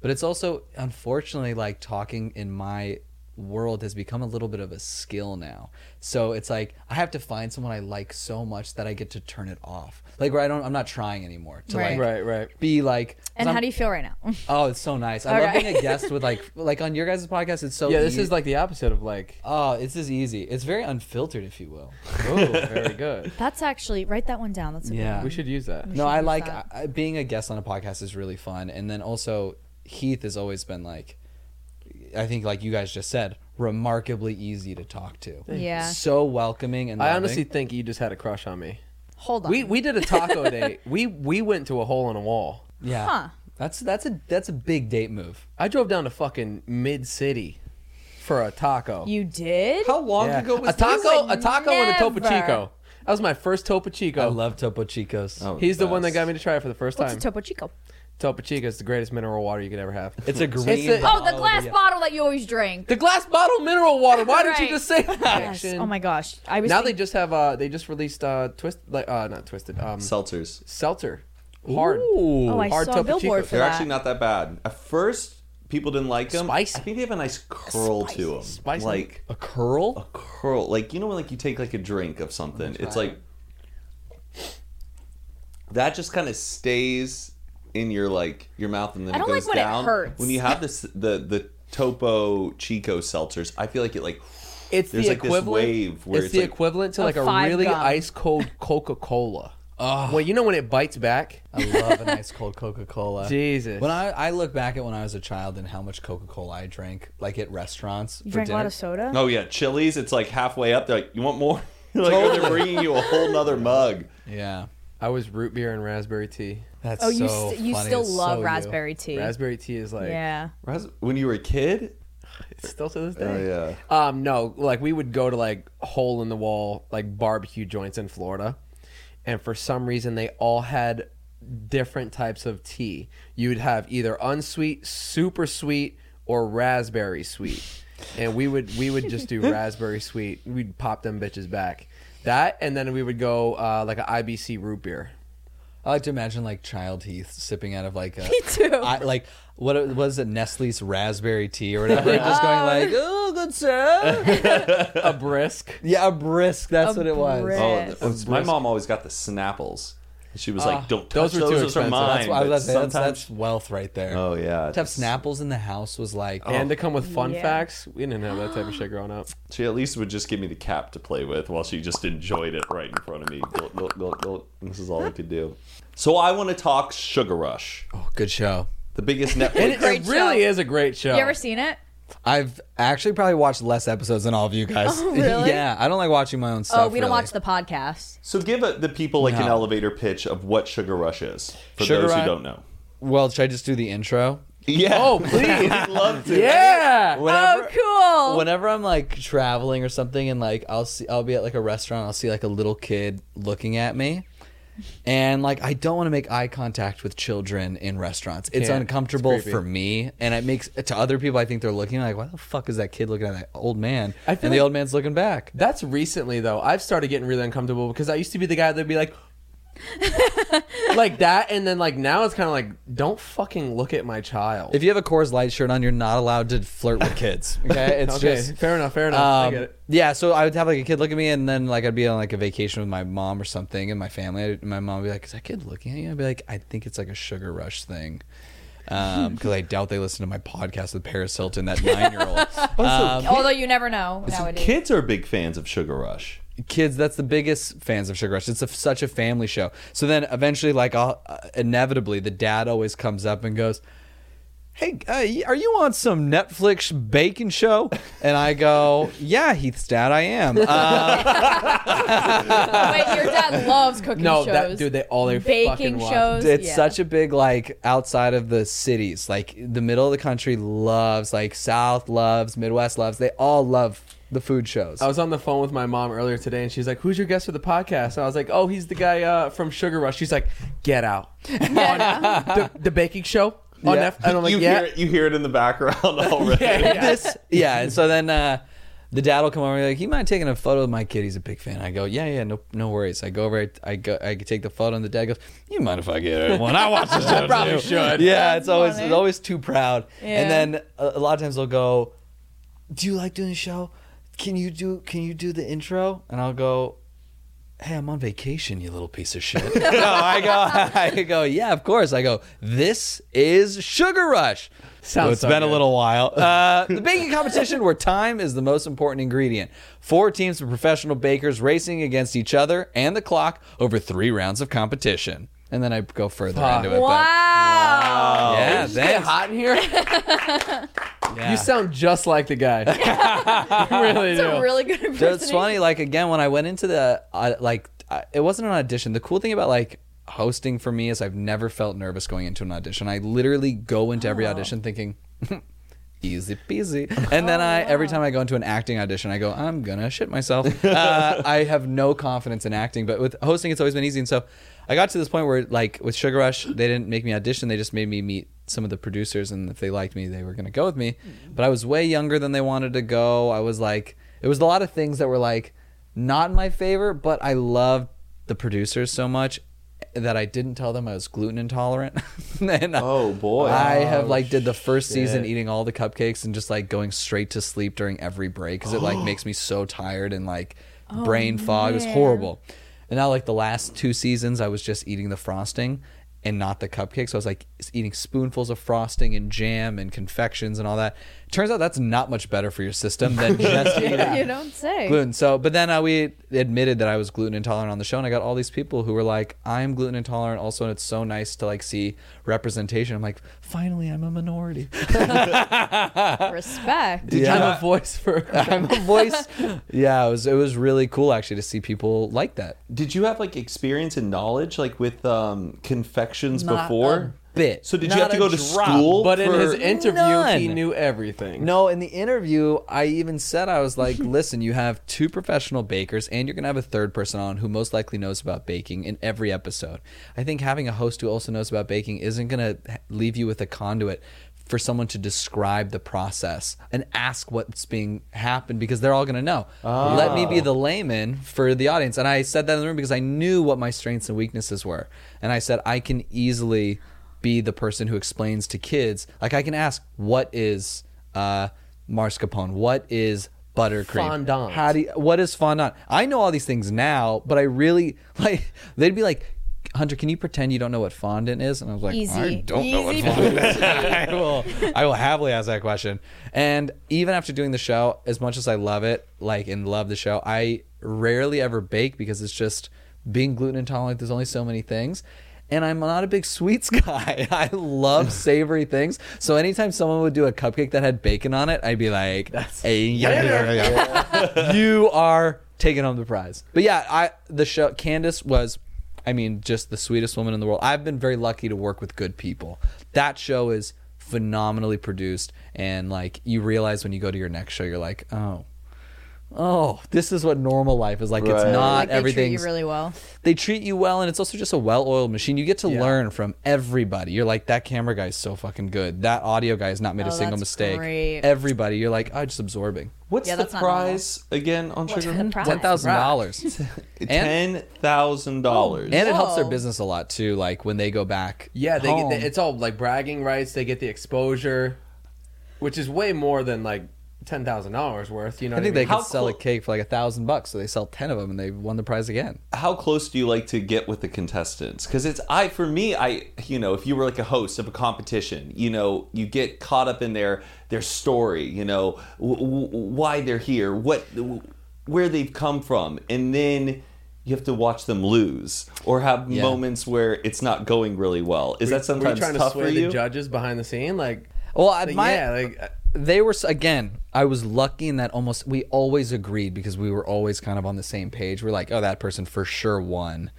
But it's also unfortunately like talking in my world has become a little bit of a skill now. So it's like I have to find someone I like so much that I get to turn it off. Like where I don't I'm not trying anymore to Right. like right, right. be like. And I'm- how do you feel right now? Oh, it's so nice. I love Okay. being a guest with like like on your guys' podcast it's so yeah, this ea- is like the opposite of like. Oh, it's as easy. It's very unfiltered if you will. Oh, very good. That's actually write that one down. That's a good Yeah. one. We should use that. We No, I like. I, being a guest on a podcast is really fun, and then also Heath has always been like, I think like you guys just said, remarkably easy to talk to. Yeah. so welcoming and I loving. honestly think you just had a crush on me. Hold on. We we did a taco date. We we went to a hole in a wall. yeah, Huh. that's that's a that's a big date move. I drove down to fucking mid city for a taco. You did? How long Yeah. ago was a taco? A taco and a Topo never. Chico. That was my first Topo Chico. I love Topo Chicos. Oh, He's the one that got me to try it for the first What's time. a Topo Chico? Topo Chico is the greatest mineral water you could ever have. It's a green. the- Oh, the glass with- bottle that you always drink. the glass bottle mineral water. Why didn't you just say that? Yes. Oh my gosh. I was Now they just have uh they just released uh twist like uh not twisted um seltzers. seltzer hard. Ooh. Oh, I hard saw a Topo billboard Chico. for They're that. actually not that bad. At first, people didn't like them. Spicy. I think they have a nice curl to them. Spicy. Like a curl. a curl. Like you know when like you take like a drink of something. It's like that just kind of stays in your like your mouth and then I don't it like goes when it down. hurts. When you have this the the Topo Chico seltzers, I feel like it like It's There's the like this equivalent. wave where it's, it's the like- equivalent to like a five really gum. ice cold Coca Cola. Oh, Well, you know when it bites back. I love a nice cold Coca Cola. Jesus. When I, I look back at when I was a child and how much Coca Cola I drank, like at restaurants You for drank a dinner. lot of soda? oh yeah, Chili's. It's like halfway up. They're like, you want more? like they're bringing you a whole nother mug. Yeah. I was root beer and raspberry tea. That's Oh, you so st- you funny. still It's love so you. raspberry tea. Raspberry tea is like yeah. Ras- When you were a kid? it's still to this Oh day. yeah. Um, no, like we would go to like hole in the wall like barbecue joints in Florida, and for some reason they all had different types of tea. You would have either unsweet, super sweet, or raspberry sweet, and we would we would just do raspberry sweet. We'd pop them bitches back. That and then we would go uh, like an IBC root beer. I like to imagine like child Heath sipping out of like a Me too. I, like what was it Nestle's raspberry tea or whatever, just going like, "Oh, good sir." A brisk. yeah, a brisk. That's A what it was. brisk. Oh, Yes. it was- my mom always got the Snapples. She was ah, like, "Don't those touch were those. too Those are expensive. mine." That's, why I was But about to that's, sometimes- that's wealth right there. Oh yeah. to have Snapples in the house was like, oh. And to come with fun Yeah. facts, we didn't have that type of shit growing up. She at least would just give me the cap to play with while she just enjoyed it right in front of me. Gulp, gulp, gulp, gulp. This is all I could do. So I want to talk Sugar Rush, oh, good show. the biggest Netflix. And it, it really show. is a great show. You ever seen it? I've actually probably watched less episodes than all of you guys. Oh, really? yeah, I don't like watching my own oh, stuff. oh, we don't really. watch the podcast. so give a, the people like an elevator pitch of what Sugar Rush is for Sugar those Rush- who don't know. Well, should I just do the intro? Yeah. Oh, please. I'd love to. yeah. Oh, whenever, oh, cool. whenever I'm like traveling or something, and like I'll see, I'll be at like a restaurant, I'll see like a little kid looking at me, and like I don't want to make eye contact with children in restaurants. It's Can't. uncomfortable It's creepy. for me, and it makes to other people. I think they're looking like, why the fuck is that kid looking at that old man? I And feel the like- old man's looking back. That's recently though. I've started getting really uncomfortable because I used to be the guy that'd be like, like that, and then like now it's kind of like, don't fucking look at my child. If you have a Coors Light shirt on, you're not allowed to flirt with kids. Okay, it's okay, just fair enough, fair enough. I Um, get it. yeah, so I would have like a kid look at me, and then like I'd be on like a vacation with my mom or something, and my family. And my mom would be like, "Is that kid looking at you?" I'd be like, "I think it's like a sugar rush thing." Because I doubt they listen to my podcast with Paris Hilton, that nine year old. Um, Although you never know So nowadays. kids are big fans of Sugar Rush. Kids, that's the biggest fans of Sugar Rush. It's a, such a family show. So then eventually, like, I'll, uh, inevitably, the dad always comes up and goes, Hey, uh, are you on some Netflix bacon show? And I go, Yeah, Heath's dad, I am. Uh, Wait, your dad loves cooking No, shows. that dude, they all they fucking baking watch. shows. it's yeah. such a big like outside of the cities like the middle of the country loves like south loves midwest loves they all love the food shows I was on the phone with my mom earlier today, and she's like, "Who's your guest for the podcast?" And I was like, "Oh, he's the guy uh, from Sugar Rush." She's like, "Get out." on the, the baking show on Yeah. Netflix. And I'm like, you "Yeah." hear it, you hear it in the background already. Yeah, yeah. this yeah and so then uh the dad will come over and be like, "You mind taking a photo of my kid? He's a big fan." I go, "Yeah, yeah, no, no worries." I go over, I, I go, I take the photo, and the dad goes, "You mind if I get one? I watch the show probably too." should. Yeah, it's always funny. it's always too proud. Yeah. And then a, a lot of times they'll go, "Do you like doing the show? Can you do Can you do the intro?" And I'll go, "Hey, I'm on vacation, you little piece of shit." no, I go, I go, "Yeah, of course." I go, "This is Sugar Rush." So Sounds it's so been a little while. Uh, the baking competition where time is the most important ingredient. Four teams of professional bakers racing against each other and the clock over three rounds of competition. And then I go further Fuck. into it. Wow. But yeah, Did you hot in here? Yeah. You sound just like the guy. you really It's do. a really good impersonation. it's funny. Like again, when I went into the uh, like, uh, it wasn't an audition. The cool thing about like hosting for me is I've never felt nervous going into an audition. I literally go into every audition thinking. Easy peasy, and then I every time I go into an acting audition, I go, I'm gonna shit myself. Uh, I have no confidence in acting, but with hosting, it's always been easy. And so, I got to this point where, like with Sugar Rush, they didn't make me audition; they just made me meet some of the producers, and if they liked me, they were gonna go with me. But I was way younger than they wanted to go. I was like, it was a lot of things that were like not in my favor, but I loved the producers so much that I didn't tell them I was gluten intolerant. and Oh, boy. I oh, have like did the first season eating all the cupcakes and just like going straight to sleep during every break because it like makes me so tired and like oh, brain fog. It was horrible. And now like the last two seasons, I was just eating the frosting and not the cupcakes. So I was like eating spoonfuls of frosting and jam and confections and all that turns out that's not much better for your system than just eating You don't say. gluten. So, but then uh, we admitted that I was gluten intolerant on the show, and I got all these people who were like, "I'm gluten intolerant." Also, and it's so nice to like see representation. I'm like, finally, I'm a minority. Respect. Did you have a voice for? I'm a voice. Yeah, it was it was really cool actually to see people like that. Did you have like experience and knowledge like with um, confections Not before? A bit. So did you have to go to drop. school? But in for- his interview, he None. knew everything. No, in the interview, I even said I was like, "Listen, you have two professional bakers, and you're gonna have a third person on who most likely knows about baking in every episode. I think having a host who also knows about baking isn't gonna leave you with a conduit." For someone to describe the process and ask what's being happened because they're all going to know. Let me be oh. the layman for the audience. And I said that in the room because I knew what my strengths and weaknesses were. And I said, I can easily be the person who explains to kids. Like I can ask, what is uh, mascarpone? What is buttercream? Fondant. How do you, what is fondant? I know all these things now, but I really like. They'd be like, Hunter, can you pretend you don't know what fondant is? And I was like, Easy. I don't know what fondant is. I will. I will happily ask that question. And even after doing the show, as much as I love it, like and love the show, I rarely ever bake because it's just being gluten intolerant. There's only so many things. And I'm not a big sweets guy. I love savory things. So anytime someone would do a cupcake that had bacon on it, I'd be like, "Hey, yeah, yeah, yeah." you are taking home the prize. But yeah, I the show Candace was I mean, just the sweetest woman in the world. I've been very lucky to work with good people. That show is phenomenally produced and like you realize when you go to your next show you're like, "Oh, oh, this is what normal life is like. It's not like they treat everything. you really well. they treat you well, and it's also just a well-oiled machine. You get to Yeah. learn from everybody. You're like, that camera guy is so fucking good. That audio guy has not made a Oh, single that's mistake. great. Everybody, you're like, oh, just absorbing. What's Yeah, the that's prize again on What's Sugar? the? Ten thousand dollars, Ten thousand dollars. and it helps their business a lot too. Like when they go back. Yeah, they home. get the, it's all like bragging rights. They get the exposure, which is way more than like ten thousand dollars worth. You know, I think what I they mean? could sell a cake for like a thousand bucks, so they sell ten of them and they won the prize again. how close do you like to get with the contestants because it's i for me i you know if you were like a host of a competition you know you get caught up in their their story you know w- w- why they're here what where they've come from and then you have to watch them lose or have Yeah. moments where it's not going really well is that Were sometimes you trying tough to for sway you the judges behind the scene? Like, Well, I- like, my, yeah, like they were again i was lucky in that almost we always agreed because we were always kind of on the same page. We're like oh that person for sure won.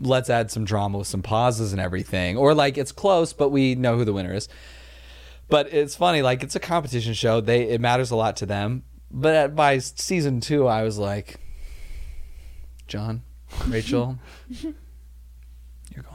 Let's add some drama with some pauses and everything. Or like it's close but we know who the winner is. But it's funny like it's a competition show. They it matters a lot to them. But at, by season two i was like john rachel you're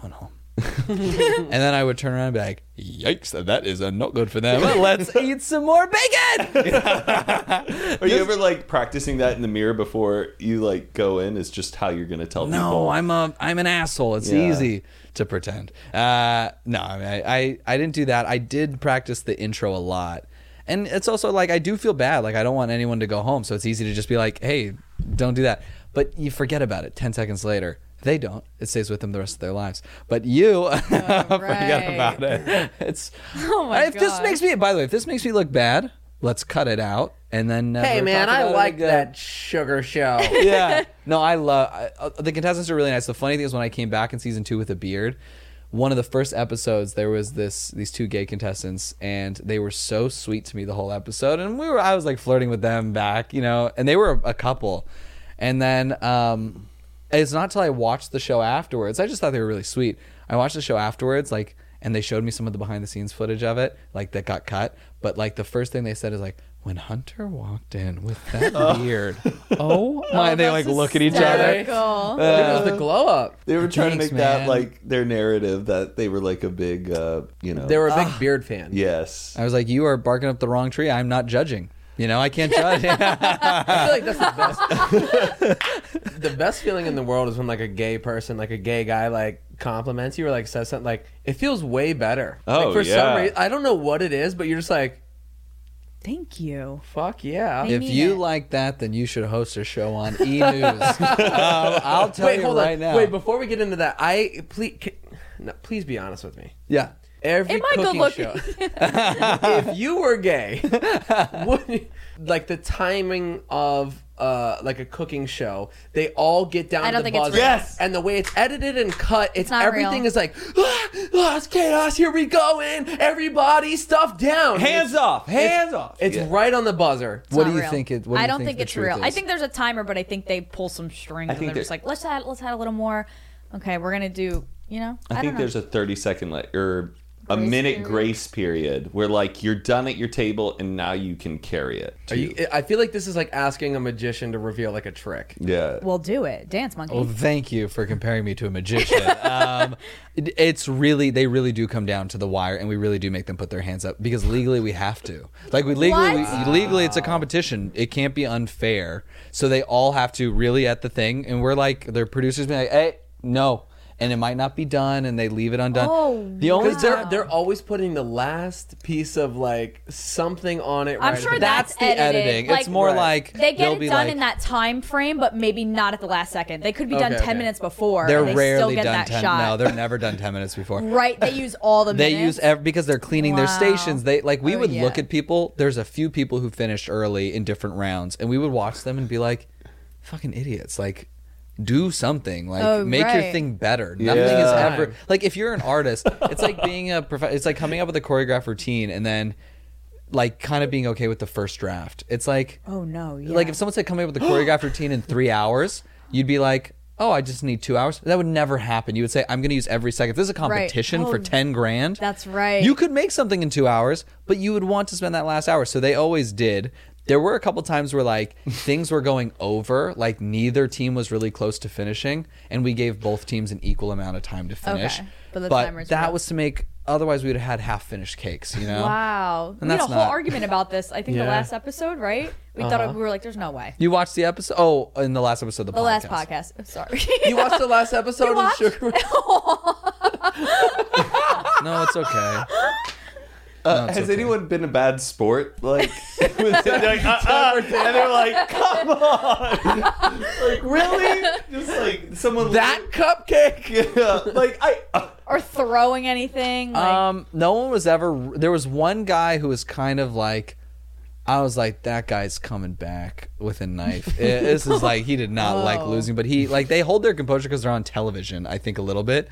going home and then I would turn around and be like, "Yikes, that is uh, not good for them. Let's eat some more bacon." are you ever like practicing that in the mirror before you like go in is just how you're gonna tell people. no, I'm a I'm an asshole. It's Yeah. easy to pretend. Uh, no, I, mean, I, I I didn't do that. I did practice the intro a lot, and it's also like I do feel bad. Like I don't want anyone to go home, so it's easy to just be like, "Hey, don't do that." But you forget about it. Ten seconds later. They don't. It stays with them the rest of their lives. But you forget right. about it. It's Oh my if this makes me by the way, if this makes me look bad, let's cut it out and then never hey man, talk I about it like that sugar show. yeah. No, I love I, uh, the contestants are really nice. The funny thing is when I came back in season two with a beard, one of the first episodes there was this these two gay contestants and they were so sweet to me the whole episode and we were I was like flirting with them back, you know, and they were a couple. And then um it's not till I watched the show afterwards. I just thought they were really sweet. I watched the show afterwards like and they showed me some of the behind the scenes footage of it, like that got cut. But like the first thing they said is like, when Hunter walked in with that beard, oh my! they like look at each other. Hysterical. it was the glow up. they were trying Thanks, to make that like their narrative that they were like a big uh you know They were a big beard fan. yes I was like, you are barking up the wrong tree. I'm not judging. You know, I can't judge. I feel like that's the best. the best feeling in the world is when like a gay person, like a gay guy, like compliments you or like says something like it feels way better. Oh, like, for yeah. some reason, I don't know what it is, but you're just like, Thank you. fuck yeah. I if you it. like that, then you should host a show on E News. um, I'll tell Wait, you hold right on. now. Wait, before we get into that, I please, no, please be honest with me. yeah. Every Am I good cooking looking? show. if you were gay, would, like the timing of uh, like a cooking show, they all get down I don't to the think it's buzzer. real. Yes! And the way it's edited and cut, it's, not everything real. is like, ah, ah, it's chaos. Here we go in. Everybody, stuff down. Hands It's- off. Hands off. It's Yeah. right on the buzzer. It's What not do you real. think it- what do I you don't think think the it's truth real. I is? think there's a timer, but I think they pull some strings and think they're just there- like, let's add, let's add a little more. Okay, we're gonna do, you know. I, don't think know. there's a 30 second like or a minute period. grace period where like you're done at your table and now you can carry it. Are you, I feel like this is like asking a magician to reveal like a trick. yeah. Well, do it, dance monkey. Well, thank you for comparing me to a magician. um, it- it's really, they really do come down to the wire, and we really do make them put their hands up because legally we have to. Like we legally, we, What? legally, it's a competition. It can't be unfair. So they all have to really at the thing, and we're like, their producers be like, "Hey, no," and it might not be done, and they leave it undone. Oh, the only Because they're they're always putting the last piece of like something on it. I'm right sure that's, that's the edited. editing. Like, it's more Right. like They get it be done like, in that time frame, but maybe not at the last second. They could be done Okay, ten okay. minutes before. They're and they rarely still get done that ten. shot. No, they're never done ten minutes before. right. They use all the They minutes. use ev- because they're cleaning their stations. They like we Oh, would yeah. look at people. There's a few people who finished early in different rounds, and we would watch them and be like, "Fucking idiots!" Like, do something. Like, Oh, make your thing better. Nothing is ever like if you're an artist. It's like being a prof- It's like coming up with a choreographed routine and then like kind of being okay with the first draft. It's like Oh no! Yeah. like if someone said coming up with a choreographed routine in three hours, you'd be like, "Oh, I just need two hours." That would never happen. You would say, "I'm going to use every second. If this is a competition for 10 grand, that's right. You could make something in two hours, but you would want to spend that last hour." So they always did. There were a couple times where like things were going over, like neither team was really close to finishing, and we gave both teams an equal amount of time to finish. Okay, but the timers that was to make. Otherwise, we would have had half finished cakes. You know. Wow. And we had a whole not- argument about this. I think the last episode, right? We thought uh-huh. we were like, "There's no way." You watched the episode? Oh, in the last episode of the, podcast. The last podcast. podcast. Sorry. You watched the last episode of? Sugar. No, it's okay. Uh, has okay. anyone been a bad sport? Like, with it, like uh, uh, and they're like, "Come on!" like, really? Just like someone that cupcake. Yeah, like I. Uh, or throwing anything. Like, Um, no one was ever. There was one guy who was kind of like, I was like, that guy's coming back with a knife. It- this is like he did not like Oh. losing, but he like they hold their composure because they're on television. I think a little bit.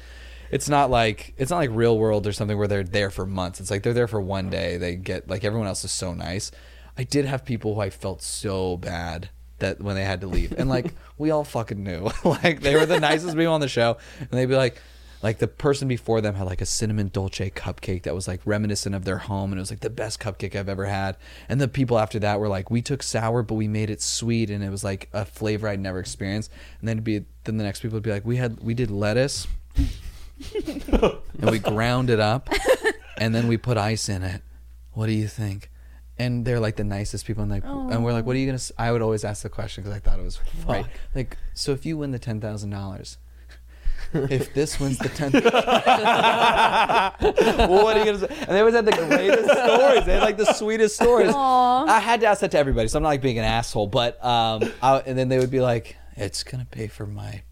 It's not like it's not like real world or something where they're there for months. It's like they're there for one day. They get like everyone else is so nice. I did have people who I felt so bad that when they had to leave, and like we all fucking knew, like they were the nicest people on the show, and they'd be like. Like the person before them had like a cinnamon dolce cupcake that was like reminiscent of their home, and it was like the best cupcake I've ever had. And the people after that were like, we took sour, but we made it sweet, and it was like a flavor I'd never experienced. And then it'd be then the next people would be like, we had we did lettuce, and we ground it up, and then we put ice in it. What do you think? And they're like the nicest people, and like, and we're like, what are you gonna? s-" I would always ask the question because I thought it was right. Like, so if you win the ten thousand dollars, if this wins the ten, well, what are you gonna say? And they always had the greatest stories. They had like the sweetest stories. Aw. I had to ask that to everybody, so I'm not like being an asshole. But um, I, and then they would be like, "It's gonna pay for my."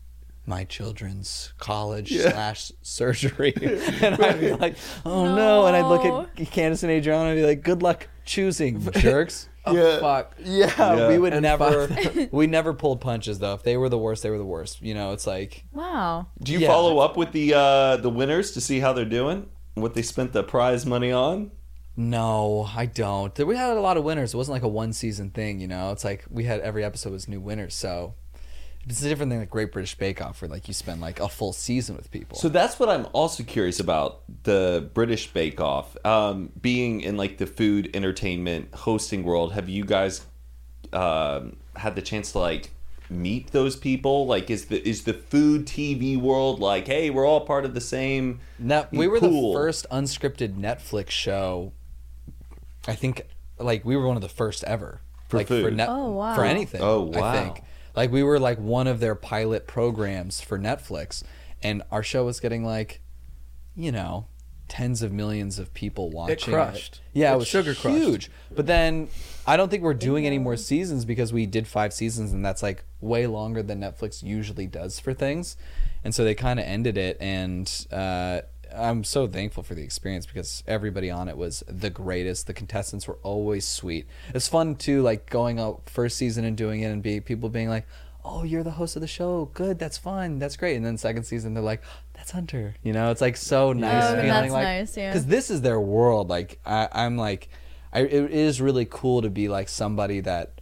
My children's college slash surgery, and I'd be like, "Oh no!" And I'd look at Candace and Adriano and be like, "Good luck choosing, jerks." Oh, fuck. Yeah, Yeah. we would And never, we never pulled punches though. If they were the worst, they were the worst. You know, it's like wow. Do you Yeah. follow up with the uh, the winners to see how they're doing? What they spent the prize money on? No, I don't. We had a lot of winners. It wasn't like a one season thing, you know. It's like we had every episode was new winners. So it's a different thing like Great British Bake Off, where like you spend like a full season with people. So that's what I'm also curious about the British Bake Off. Um, being in like the food entertainment hosting world, have you guys um, had the chance to like meet those people? Like, is the is the food TV world like, hey, we're all part of the same? No, we were pool? the first unscripted Netflix show. I think like we were one of the first ever For like for food. net Oh, wow. for anything. Oh, wow. I think like we were like one of their pilot programs for Netflix, and our show was getting like, you know, tens of millions of people watching. It crushed. Yeah, It it was sugar crushed. huge. But then I don't think we're doing any more seasons because we did five seasons, and that's like way longer than Netflix usually does for things. And so they kind of ended it, and uh, I'm so thankful for the experience because everybody on it was the greatest. The contestants were always sweet. It's fun too, like going out first season and doing it and be people being like, "Oh, you're the host of the show. Good, that's fun, that's great." And then second season, they're like, "That's Hunter." You know, it's like so nice Oh, feeling that's like nice, yeah. because this is their world. Like I, I'm like, I, it is really cool to be like somebody that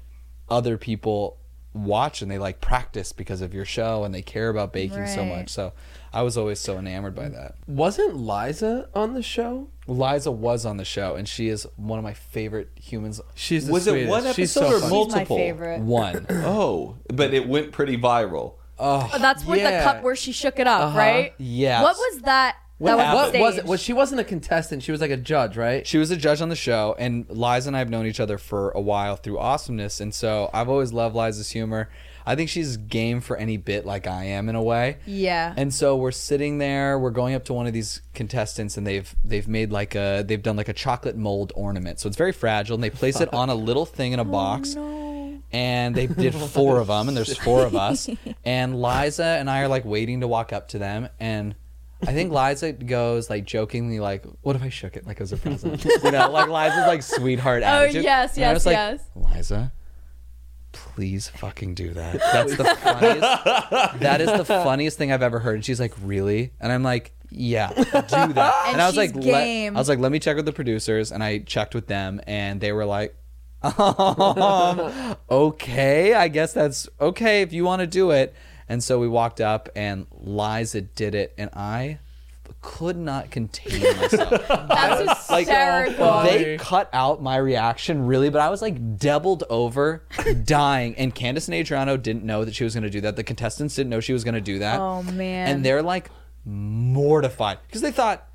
other people watch and they like practice because of your show and they care about baking so much. So I was always so enamored by that. Wasn't Liza on the show? Liza was on the show and she is one of my favorite humans. She's the Was it sweetest. one She's episode so or funny. multiple? She's my favorite. One. Oh, but it went pretty viral. Oh, that's where Yeah. the cup where she shook it up, Uh-huh. right? Yes. What was that? What, that was, what was it? Was she wasn't a contestant? She was like a judge, right? She was a judge on the show, and Liza and I have known each other for a while through awesomeness, and so I've always loved Liza's humor. I think she's game for any bit like I am in a way. Yeah. And so we're sitting there, we're going up to one of these contestants and they've they've made like a they've done like a chocolate mold ornament. So it's very fragile and they place it on a little thing in a oh, box. Oh, no And they did four of them and there's four of us. And Liza and I are like waiting to walk up to them and I think Liza goes like jokingly like, "What if I shook it like it was a present?" you know, like Liza's like sweetheart Oh, attitude. yes, And I yes, was like, yes. Liza, please fucking do that. That's the funniest. that is the funniest thing I've ever heard. And she's like, really? And I'm like, yeah, do that. And I was like, game. Let, I was like, let me check with the producers, and I checked with them, and they were like. Um, okay, I guess that's okay if you want to do it. And so we walked up, and Liza did it, and I could not contain myself. That's Like, hysterical. they cut out my reaction really, but I was like doubled over, dying. And Candace and Adriano didn't know that she was going to do that. The contestants didn't know she was going to do that. Oh, man. And they're like mortified because they thought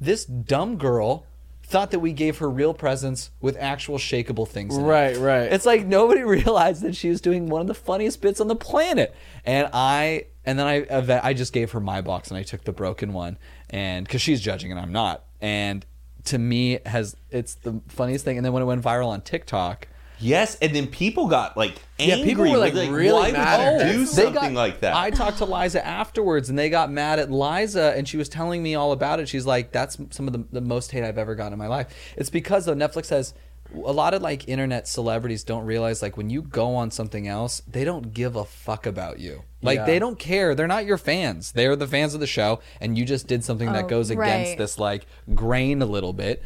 this dumb girl thought that we gave her real presents with actual shakable things. in it. Right, right. It's like nobody realized that she was doing one of the funniest bits on the planet. And I and then I I just gave her my box and I took the broken one and cuz she's judging and I'm not. And to me has it's the funniest thing and then when it went viral on TikTok Yes, and then people got like Yeah, people were, like, really why mad would you do something got- like that? I talked to Liza afterwards, and they got mad at Liza, and she was telling me all about it. She's like, "That's some of the, the most hate I've ever gotten in my life." It's because though Netflix has a lot of like internet celebrities don't realize like when you go on something else, they don't give a fuck about you. Like Yeah. they don't care. They're not your fans. They're the fans of the show, and you just did something that Oh, goes against right. this like grain a little bit.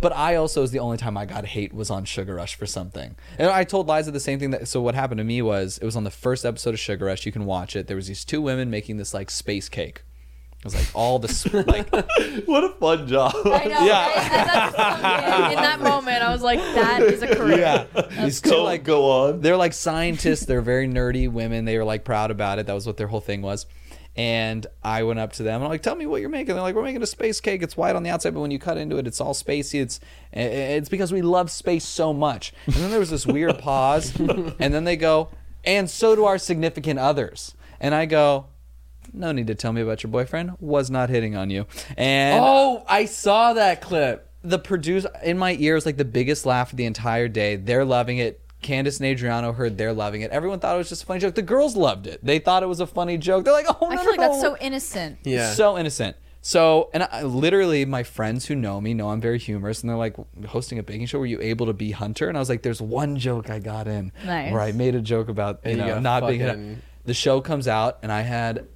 But I also is the only time I got hate was on Sugar Rush for something. And I told Liza the same thing that so what happened to me was it was on the first episode of Sugar Rush, you can watch it. There was these two women making this like space cake. It was like all this like what a fun job! I know. Yeah. right? And that's something- in that moment, I was like, that is a career. Yeah. these two like go on. they're like scientists, they're very nerdy women. They were like proud about it. That was what their whole thing was. And I went up to them and I'm like, "Tell me what you're making." They're like, "We're making a space cake. It's white on the outside, but when you cut into it, it's all spacey. It's eh, eh, it's because we love space so much." And then there was this weird pause, and then they go, "And so do our significant others." And I go, "No need to tell me about your boyfriend. Was not hitting on you." And oh, I saw that clip. the producer in my ears like the biggest laugh of the entire day. They're loving it. Candace and Adriano heard they're loving it. Everyone thought it was just a funny joke. The girls loved it. They thought it was a funny joke. They're like, oh, I no, feel like no, that's so innocent. Yeah. so innocent. So, and I, literally, my friends who know me know I'm very humorous, and they're like, hosting a baking show. Were you able to be Hunter? And I was like, there's one joke I got in Nice. where I made a joke about you And you know got not being. fucking- The show comes out, and I had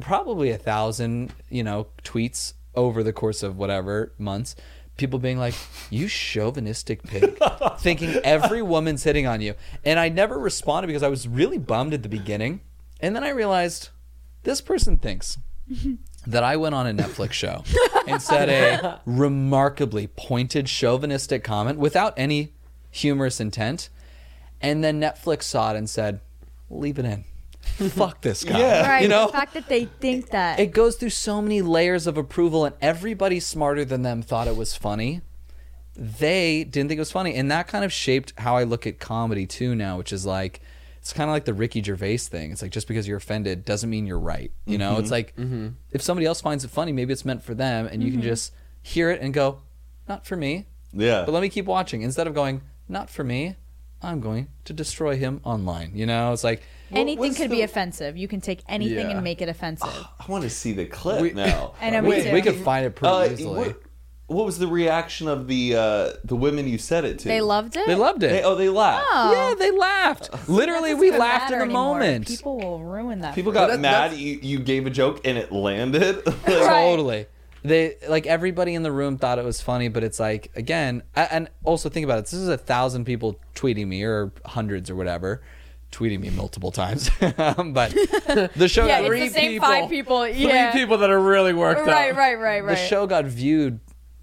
probably a thousand, you know, tweets over the course of whatever months. People being like, "You chauvinistic pig," thinking every woman's hitting on you, and I never responded because I was really bummed at the beginning, and then I realized this person thinks that I went on a Netflix show and said a remarkably pointed chauvinistic comment without any humorous intent, and then Netflix saw it and said, "Leave it in." Fuck this guy. Yeah. Right. You know, the fact that they think that. it goes through so many layers of approval and everybody smarter than them thought it was funny. They didn't think it was funny. And that kind of shaped how i look at comedy too now which is like it's kind of like the ricky gervais thing. It's like just because you're offended doesn't mean you're right you know? It's mm-hmm. like mm-hmm. if somebody else finds it funny maybe it's meant for them and you can mm-hmm. just hear it and go not for me. Yeah. but let me keep watching. Instead of going not for me i'm going to destroy him online. You know? It's like anything what's could be offensive. You can take anything Yeah. and make it offensive. I want to see the clip We- now. I know, me we, too. we could find it pretty Uh, easily. what, what was the reaction of the uh, the women you said it to? They loved it. They loved it. They, oh, they laughed. Oh. Yeah, they laughed. Literally, we laughed in matter the anymore. moment. People will ruin that. People got that- mad. You, you gave a joke and it landed. Like, Right. Totally. They like everybody in the room thought it was funny, but it's like again, a- and also think about it. This is a thousand people tweeting me or hundreds or whatever, tweeting me multiple times. Um, but the show Yeah, got it's the same five people. Yeah. Three people that are really worked Right, up. right, right, right. right. the show got viewed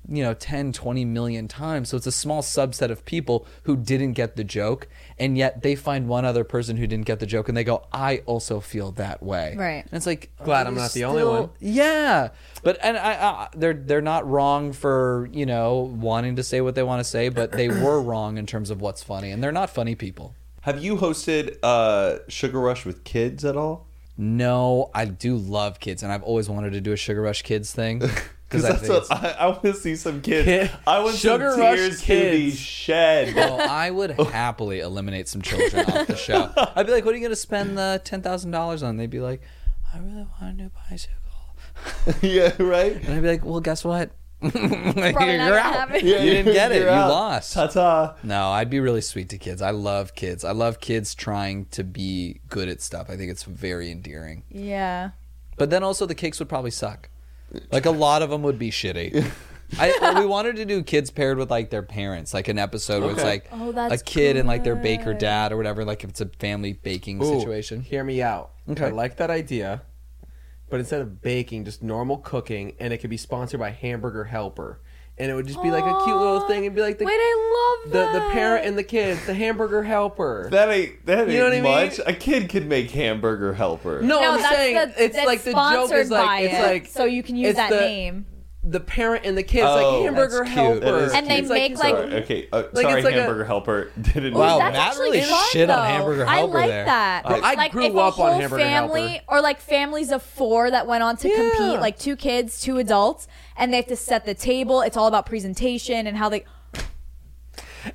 you know 10 20 million times so it's a small subset of people who didn't get the joke and yet they find one other person who didn't get the joke and they go i also feel that way Right. and it's like Glad I'm you not the only one. yeah but and I, I they're they're not wrong for you know wanting to say what they want to say but they were wrong in terms of what's funny and they're not funny people Have you hosted uh, Sugar Rush with kids at all? no i do love kids and i've always wanted to do a sugar rush kids thing Because I that's what I, I want to see some kids. Kid- I want Sugar some Rush tears to be kids. shed. Oh, I would happily eliminate some children off the show. I'd be like, "What are you going to spend the ten thousand dollars on?" They'd be like, "I really want a new bicycle," yeah, right. and I'd be like, "Well, guess what? Probably not You're out. happen. You didn't get it. You're out. lost." Ta-ta. No, I'd be really sweet to kids. I love kids. I love kids trying to be good at stuff. I think it's very endearing. Yeah. But then also the cakes would probably suck. Like a lot of them would be shitty. I, we wanted to do kids paired with like their parents, like an episode where it's Okay. like Oh, that's a kid and like their baker good. dad or whatever, like if it's a family baking Ooh, situation. Hear me out. Okay. I like that idea, but instead of baking, just normal cooking, and it could be sponsored by Hamburger Helper, and it would just be like a cute little thing, and be like the Wait, I love the, that. the parent and the kids, the Hamburger Helper. That ain't that ain't You know what I mean? much. A kid could make hamburger helper. no, No, I'm that's saying the, it's that's like the joke sponsored is like by it's it, like so you can use it's that the- name. The parent and the kids Oh, like Hamburger that's cute. That Helper, And they cute. make, like- Sorry, okay. Uh, Like, sorry, it's like a- hamburger helper didn't. Wow, that's Matt actually really fun, shit on though. Hamburger I Helper like there. that. Bro, I like grew if a up on whole Hamburger family Helper. or like families of four that went on to Yeah. compete, like two kids, two adults, and they have to set the table. It's all about presentation and how they.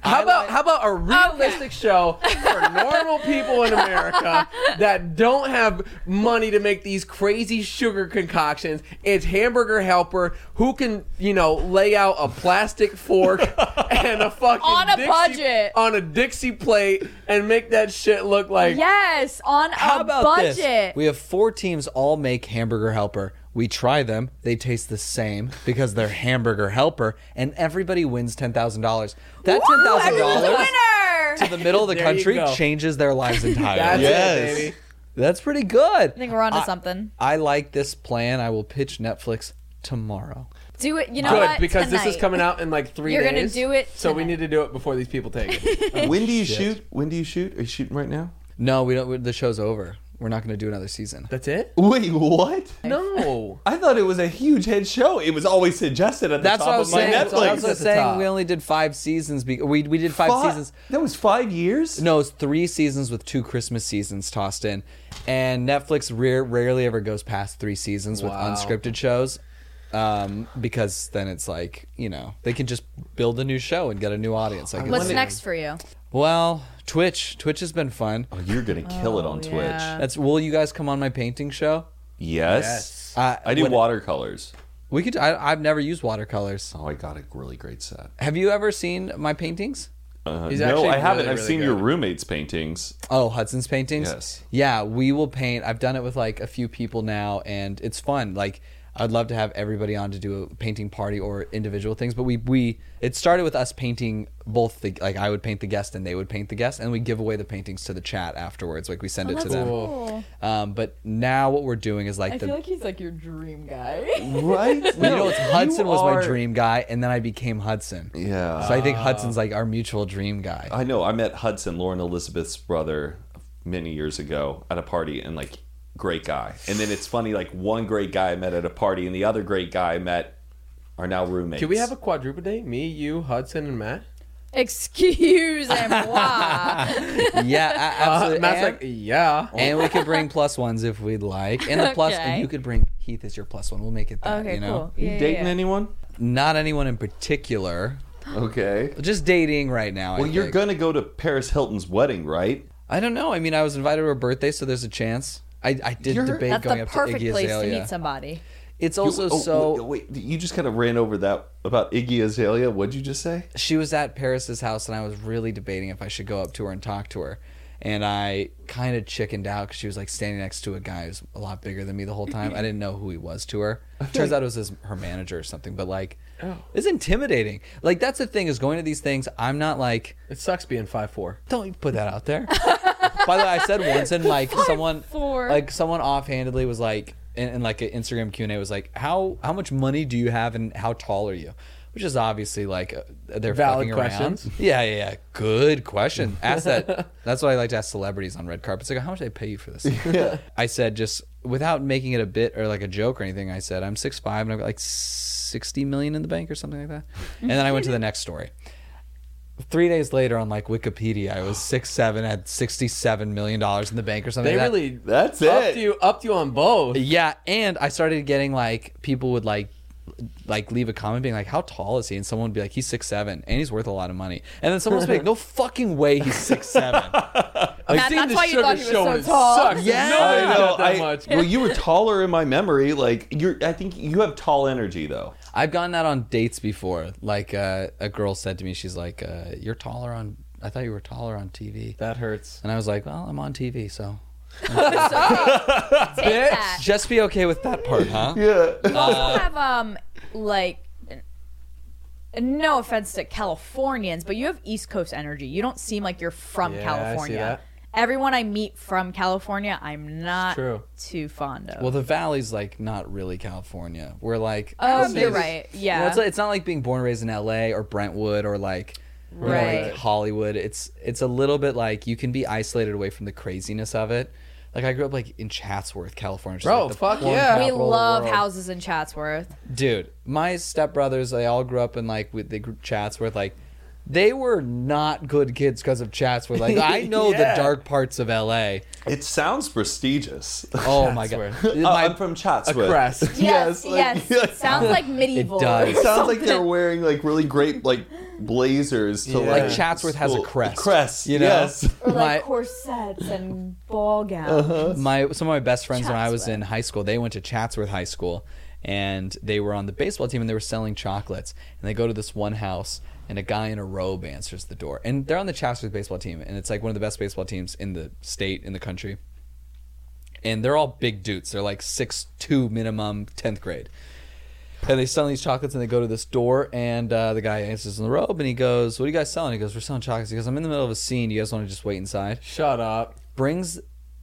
How I about like- how about a realistic show for normal people in America that don't have money to make these crazy sugar concoctions? It's Hamburger Helper who can, you know, lay out a plastic fork and a fucking On a Dixie- budget. on a Dixie plate and make that shit look like Yes, on How a about budget. this? We have four teams all make hamburger helper. We try them. They taste the same because they're hamburger helper, and everybody wins ten thousand dollars. That ten thousand dollars to the middle of the There you country go. changes their lives entirely. That's Yes. it, baby. That's pretty good. I think we're onto I- something. I like this plan. I will pitch Netflix tomorrow. Do it. You know Good, what? because this is Tonight. coming out in like 3 You're gonna days. do it So we tonight. need to do it before these people take it. when do you shoot? When do you shoot? Are you shooting right now? No, we don't. The show's over. We're not going to do another season. That's it? Wait, what? No. I thought it was a huge hit show. It was always suggested at the That's top what I of was my. Netflix. That's what I was At the saying. top. We only did five seasons. Be- we we did five Fi- seasons. That was five years. No, it's three seasons with two Christmas seasons tossed in, and Netflix rare, rarely ever goes past three seasons with Wow. unscripted shows, um, because then it's like you know they can just build a new show and get a new audience. Like, What's next for you? Well, Twitch. Twitch has been fun. Oh, you're gonna kill it on Twitch. yeah. That's. Will you guys come on my painting show? Yes. Yes. Uh, I do when- watercolors. We could. I, I've never used watercolors. Oh, I got a really great set. Have you ever seen my paintings? Uh, He's no, actually I haven't. really, I've really seen your good. roommate's paintings. Oh, Hudson's paintings. Yes. Yeah, we will paint. I've done it with like a few people now, and it's fun. Like, I'd love to have everybody on to do a painting party or individual things. But we we it started with us painting both the like I would paint the guest and they would paint the guest, and we give away the paintings to the chat afterwards. Like we send it to them. cool. Um, but now what we're doing is like I the. feel like he's like your dream guy. Right? well, you know, it's Hudson was my dream guy, and then I became Hudson. Yeah. So I think Hudson's like our mutual dream guy. I know. I met Hudson, Lauren Elizabeth's brother, many years ago at a party, and like, great guy. And then it's funny, like one great guy I met at a party, and the other great guy I met are now roommates. Can we have a quadruple date? Me, you, Hudson, and Matt? Excuse moi. yeah, a- Uh, absolutely. Matt's And- like, yeah. and we could bring plus ones if we'd like. And the plus, Okay. and you could bring Heath as your plus one. We'll make it that. Okay, you know, cool. you dating yeah. anyone? not anyone in particular. Okay. Just dating right now. I Well, you're gonna go to Paris Hilton's wedding, right? I don't know. I mean, I was invited to her birthday, so there's a chance. I, I did You're- debate going up perfect to Iggy place to Azalea. meet somebody. It's You- also oh, so. wait, wait, you just kind of ran over that about Iggy Azalea. What'd you just say? she was at Paris's house, and I was really debating if I should go up to her and talk to her. And I kind of chickened out because she was like standing next to a guy who's a lot bigger than me the whole time. I didn't know who he was to her. Turns out it was his, her manager or something. But like, oh. it's intimidating. Like that's the thing is going to these things. I'm not like It sucks being five four. don't put that out there. By the way, I said once and like someone four. like someone offhandedly was like in, in like an Instagram Q and A was like how how much money do you have and how tall are you? Which is obviously like uh, they're Valid fucking questions. around. Yeah, yeah, yeah. Good question. Ask that. That's what I like to ask celebrities on red carpets. Like, how much do they pay you for this? Yeah. I said just without making it a bit or like a joke or anything. I said I'm six five and I've got like sixty million in the bank or something like that. And then I went to the next story three days later on like Wikipedia, I was six seven, had sixty seven million dollars in the bank or something. They like that. really That's upped it. you upped you on both. yeah, and I started getting like people would like like leave a comment being like, "How tall is he?" And someone would be like, "He's six seven, and he's worth a lot of money." And then someone would be like, "No fucking way, he's six seven. I've Matt, seen that's the why you thought he was show so it tall. sucks. Yeah. no, I know. not that I, much. well, you were taller in my memory. Like you're, I think you have tall energy though. I've gotten that on dates before. Like uh, a girl said to me, she's like, uh, "You're taller on. I thought you were taller on TV." That hurts. And I was like, "Well, I'm on TV, so Take that. just be okay with that part, huh?" Yeah. You also have um like no offense to Californians, but you have East Coast energy. You don't seem like you're from Yeah, I see California. that. Everyone I meet from California, I'm not true. too fond of. Well, the valley's like not really California. We're like, oh, um, you're right. Yeah. Well, it's, it's not like being born and raised in L.A. or Brentwood or like, Right. like Hollywood. It's it's a little bit like you can be isolated away from the craziness of it. Like I grew up like in Chatsworth, California. which Bro, like, the fuck yeah. we capital of the love world. houses in Chatsworth. Dude, my stepbrothers, they all grew up in like with the Chatsworth. Like, they were not good kids because of Chatsworth. Like, I know Yeah. the dark parts of L.A. It sounds prestigious. Oh my god, Chatsworth. Oh, My- I'm from A Chatsworth. crest. Yes, like- yes. Sounds like medieval. It does. It sounds like they're wearing like really great like blazers to Yeah. like like Chatsworth has a school- crest. Crest, you know. yes. Or like My- corsets and ball gowns. Uh-huh. my some of my best friends when I was in high school, they went to Chatsworth High School, and they were on the baseball team and they were selling chocolates. And they go to this one house, and a guy in a robe answers the door, and they're on the Chatsworth baseball team, and it's like one of the best baseball teams in the state in the country. And they're all big dudes. They're like six two minimum, tenth grade. And they sell these chocolates, and they go to this door, and uh, the guy answers in the robe, and he goes, "What are you guys selling?" He goes, "We're selling chocolates." He goes, "I'm in the middle of a scene. You guys want to just wait inside?" Shut up. brings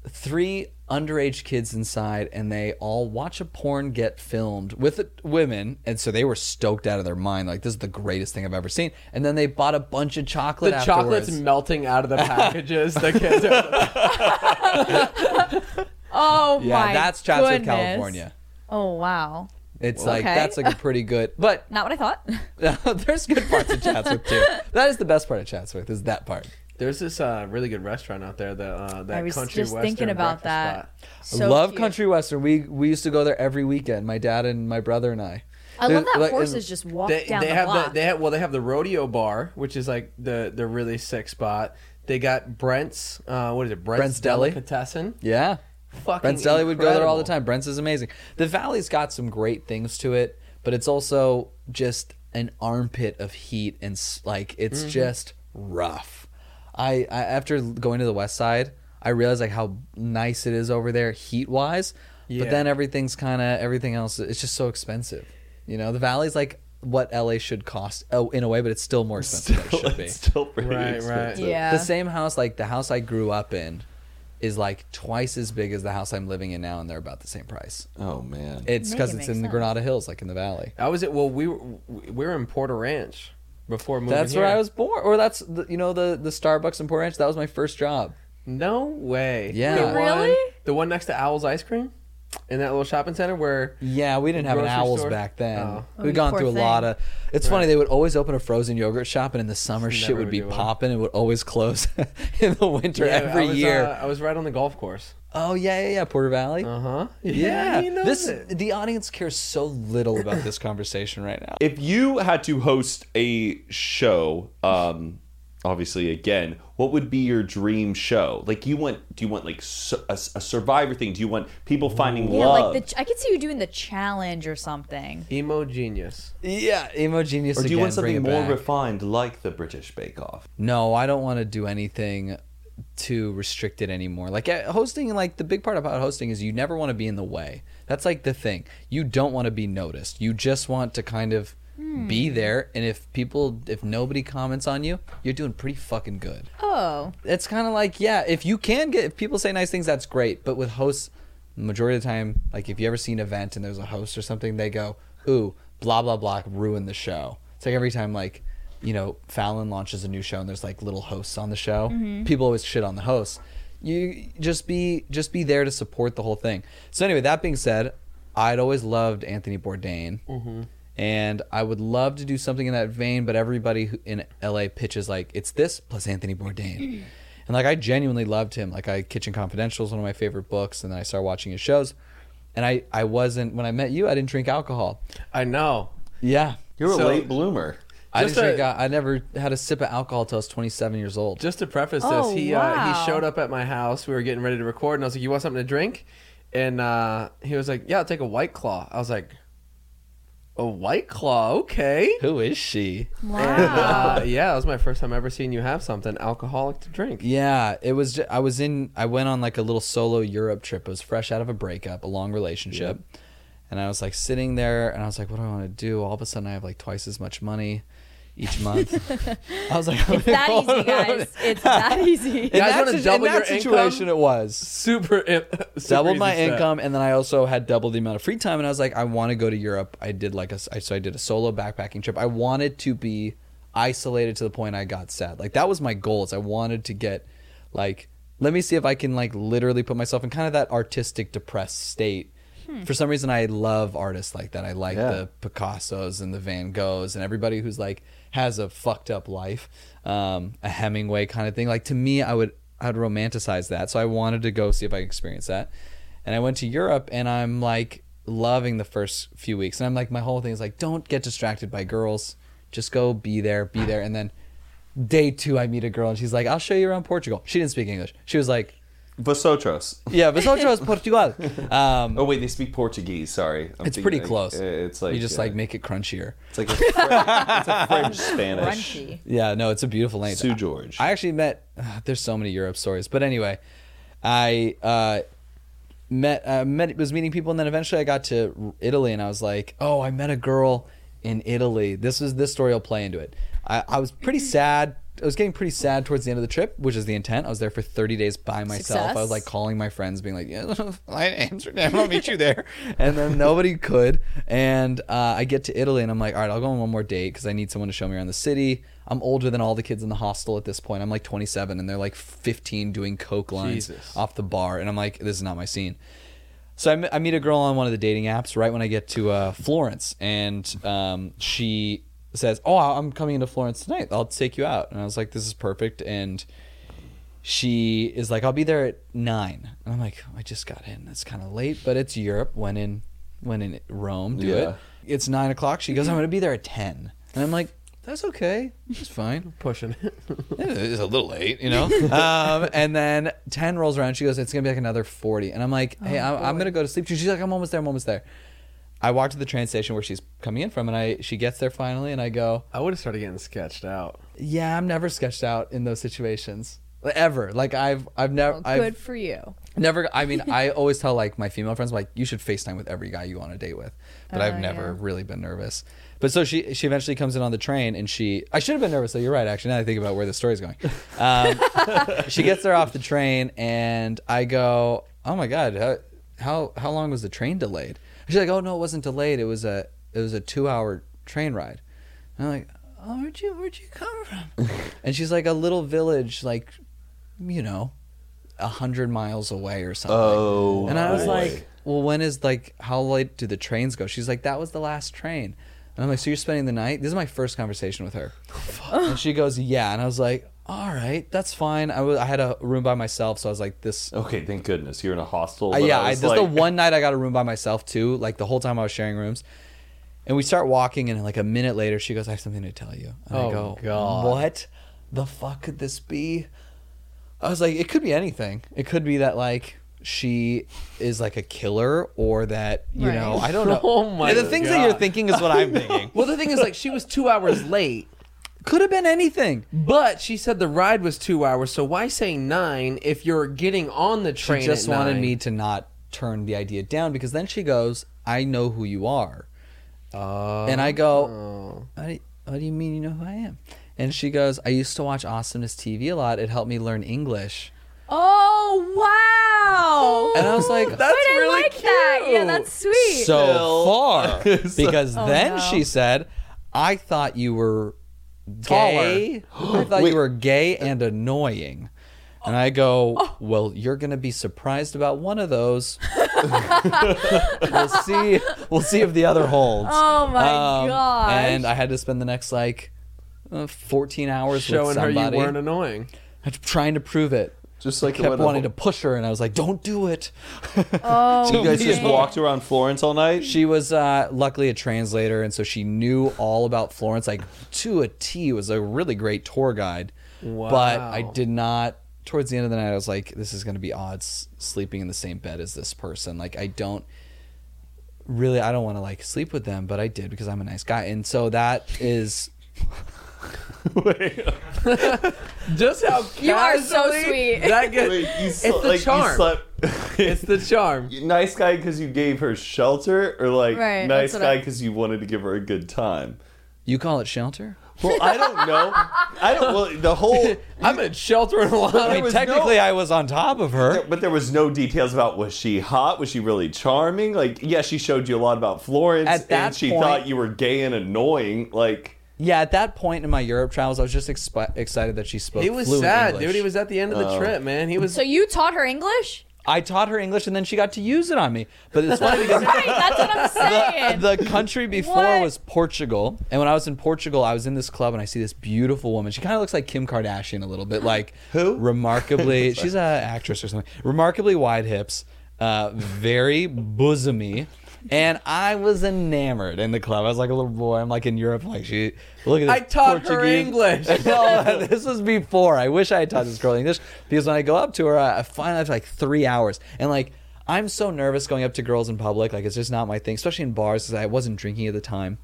three underage kids inside and they all watch a porn get filmed with women and so they were stoked out of their mind like this is the greatest thing i've ever seen and then they bought a bunch of chocolate The afterwards. chocolate's melting out of the packages. the kids are Oh yeah my that's chatsworth goodness. california Oh wow. it's like that's like a pretty good but Not what I thought. there's good parts of chatsworth too that is the best part of chatsworth is that part There's this uh, really good restaurant out there. That uh, that I was country just western thinking about breakfast that. spot. So love cute. country western we we used to go there every weekend my dad and my brother and i I love that like, horses just walk They, down they the have block. the they have well they have the rodeo bar, which is like the the really sick spot. They got Brent's uh, what is it? Brent's, Brent's Deli? Delicatessen. yeah Fucking Brent's Deli would go there all the incredible. time. Brent's is amazing. The Valley's got some great things to it, but it's also just an armpit of heat and s- like it's Mm-hmm. just rough. I, I after going to the West Side, I realized like how nice it is over there heat wise, Yeah. but then everything's kind of everything else. It's just so expensive. You know, the Valley's like what LA should cost oh, in a way, but it's still more expensive than it should be. still pretty Right, right. yeah. The same house, like the house I grew up in, is like twice as big as the house I'm living in now, and they're about the same price. Oh man. It's because it it's make in the. Granada Hills, like in the valley. I was at well we were we were in Porter Ranch before moving That's here. where I was born, or that's the, you know the the Starbucks in Porter Ranch. That was my first job. No way. Yeah. The Wait, one- really? The one next to Owl's Ice Cream, in that little shopping center where Yeah, we didn't have an Grocery owls store? back then. Oh. Oh, We'd you gone poor through a thing. lot of. It's funny they would always open a frozen yogurt shop, and in the summer It's shit never would be good one. popping. It would always close in the winter Yeah, every I was, year. Uh, I was right on the golf course. oh yeah, yeah, yeah, Porter Valley. Uh huh. yeah, he knows this it. the audience cares so little about this conversation right now. If you had to host a show, um, obviously again, what would be your dream show? Like you want do you want like su- a, a survivor thing? Do you want people finding Yeah, love? like the, I could see you doing the challenge or something. Emo genius. Yeah, emo genius. or do you want something more back. refined like the British Bake Off? No, I don't want to do anything too restricted anymore. Like uh, hosting, like the big part about hosting is you never want to be in the way. That's like the thing. You don't want to be noticed. You just want to kind of be hmm. there. And if people, if nobody comments on you, you're doing pretty fucking good. Oh, It's kind of like, yeah, if you can get, if people say nice things, that's great. But with hosts, majority of the time, like if you ever see an event and there's a host or something, they go, ooh, blah, blah, blah, ruin the show. It's like every time, like, you know, Fallon launches a new show and there's like little hosts on the show, mm-hmm. people always shit on the hosts. You just be, just be there to support the whole thing. So anyway, that being said, I'd always loved Anthony Bourdain. Mm-hmm. And I would love to do something in that vein, but everybody who- in LA pitches like it's this plus Anthony Bourdain. And like I genuinely loved him. Like I Kitchen Confidential is one of my favorite books, and then I started watching his shows. And I I wasn't when I met you, I didn't drink alcohol. I know. Yeah, You're So- a late bloomer. I Just didn't a- al- I never had a sip of alcohol till I was 27 years old. Just to preface Oh, this, he uh, he showed up at my house. We were getting ready to record, and I was like, "You want something to drink?" And uh, he was like, "Yeah, I'll take a white claw." I was like, "A white claw, okay." Who is she? And wow. uh, yeah, that was my first time ever seeing you have something alcoholic to drink. Yeah, it was. Just, I was in. I went on like a little solo Europe trip. I was fresh out of a breakup, a long relationship, and I was like sitting there, and I was like, "What do I want to do?" All of a sudden, I have like twice as much money each month. I was like, it's that easy, guys. It's that easy. In guys that, wanna double in that your situation, income? it was Super, super doubled my easy income, and then I also had double the amount of free time. And I was like, I want to go to Europe. I did like a I- so I did a solo backpacking trip. I wanted to be isolated to the point I got sad. Like that was my goal. Is I wanted to get like let me see if I can like literally put myself in kind of that artistic depressed state. For some reason, I love artists like that. I like Yeah. the Picassos and the Van Goghs and everybody who's like has a fucked up life, um, a Hemingway kind of thing. Like to me, I would I would romanticize that. So I wanted to go see if I could experience that. And I went to Europe, and I'm like loving the first few weeks. And I'm like, my whole thing is like, don't get distracted by girls. Just go be there, be there. And then day two, I meet a girl, and she's like, I'll show you around Portugal. She didn't speak English. She was like, Vosotros. Yeah, vosotros Portugal. Um, Oh wait, they speak Portuguese. Sorry, I'm it's thinking, pretty like, close. uh, It's like you just uh, like make it crunchier. It's like a, Fre- it's a French Spanish. Crunchy. Yeah, no, it's a beautiful language. Sue George. I actually met. there's so many Europe stories, but anyway, I uh, met uh, met was meeting people, and then eventually I got to Italy, and I was like, oh, I met a girl in Italy. This is this story will play into it. I, I was pretty sad. I was getting pretty sad towards the end of the trip, which is the intent. I was there for 30 days by myself. I was like calling my friends, being like, "Yeah, fly to Amsterdam, I'll meet you there." And then nobody could. And uh, I get to Italy, and I'm like, "All right, I'll go on one more date because I need someone to show me around the city." I'm older than all the kids in the hostel at this point. I'm like 27, and they're like 15 doing coke lines Jesus. off the bar, and I'm like, "This is not my scene." So I, m- I meet a girl on one of the dating apps right when I get to uh, Florence, and um, she says, "Oh, I'm coming into Florence tonight. I'll take you out." And I was like, "This is perfect." And she is like, "I'll be there at 9. And I'm like, "I just got in. It's kind of late, but it's Europe. When in when in Rome, do Yeah. it." It's nine o'clock. She goes, "I'm going to be there at 10. And I'm like, "That's okay. It's fine." pushing it. it's a little late, you know. um, and then ten rolls around. She goes, "It's gonna be like another 40. And I'm like, "Hey, I'm, I'm gonna go to sleep." She's like, "I'm almost there. I'm almost there." I walk to the train station where she's coming in from, and I she gets there finally, and I go, I would have started getting sketched out. "Yeah, I'm never sketched out in those situations ever. Like I've I've never Well, good I've for you. never. I mean, I always tell like my female friends, like you should FaceTime with every guy you go on a date with, but Oh, I've never yeah. really been nervous. But so she she eventually comes in on the train, and she I should have been nervous. though. you're right. Actually, now I think about where the story's going, um, she gets there off the train, and I go, "Oh my god, how how, how long was the train delayed?" She's like, "Oh no, it wasn't delayed. It was a it was a two hour train ride." And I'm like, "Oh, where'd you where'd you come from?" and she's like, "A little village, like, you know, a hundred miles away or something." Oh, And I was boy. like, well, when is like how late do the trains go? She's like, that was the last train. And I'm like, so you're spending the night? This is my first conversation with her. and she goes, yeah. And I was like, all right, that's fine. I was I had a room by myself, so I was like, this. okay, thank goodness you're in a hostel. Uh, yeah, I I, was this is the one night I got a room by myself too. Like the whole time I was sharing rooms. And we start walking, and like a minute later, she goes, "I have something to tell you." And I Oh, go, God. "What the fuck could this be? I was like, it could be anything. It could be that like she is like a killer or that you Right. know I don't know. Oh my And the things that you're thinking is what I'm thinking. Well, the thing is, like, she was two hours late, Could have been anything. but she said the ride was two hours. So why say nine if you're getting on the train? She just at wanted nine? me to not turn the idea down because then she goes, "I know who you are," Oh. and I go, what do, you, "What do you mean you know who I am?" And she goes, "I used to watch Awesomeness TV a lot. It helped me learn English." Oh wow! And I was like, Wait, I really cute. that. Yeah, that's sweet. so Still. far because Oh, then no. she said i thought you were gay? I thought Wait. you were gay and annoying. And i go well you're gonna be surprised about one of those. We'll see we'll see if the other holds. Oh my Um, gosh. and i had to spend the next like uh, 14 hours showing with her somebody. you weren't annoying. trying to prove it Just like kept when- wanting to push her and i was like don't do it oh, So you guys just walked around Florence all night? She was uh, luckily a translator, and so she knew all about Florence, like to a T. Was a really great tour guide. wow. But I did not. Towards the end of the night, I was like, "This is going to be odd s- sleeping in the same bed as this person." Like, I don't really, I don't want to like sleep with them, but I did because I'm a nice guy, and so that is. Just how You are so casually sweet. That gets, Wait, you it's sl- the like, you charm. slept- it's the charm. nice guy because you gave her shelter, or like Right, nice that's what guy I- because you wanted to give her a good time? You call it shelter? Well, I don't know. I don't. Well, the whole. I've been sheltering a lot. I mean, was technically, no- I was on top of her. But there was no details about was she hot? Was she really charming? Like, yeah, she showed you a lot about Florence, At that and she point- thought you were gay and annoying. Like, Yeah, at that point in my Europe travels, I was just expi- excited that she spoke. He was fluent sad, English. dude. He was at the end of the Oh. trip, man. He was. So you taught her English? I taught her English, and then she got to use it on me. But it's funny because Right, that's what I'm saying. the country before What? was Portugal, and when I was in Portugal, I was in this club and I see this beautiful woman. She kind of looks like Kim Kardashian a little bit, like Who? Remarkably, she's an actress or something. Remarkably wide hips, uh, very bosomy. And I was enamored in the club. I was like a little boy. I'm like in Europe. Like she, look at this I taught her Portuguese- English. no, this was before. I wish I had taught this girl English because when I go up to her, I find after like three hours, and like I'm so nervous going up to girls in public. Like it's just not my thing, especially in bars because I wasn't drinking at the time.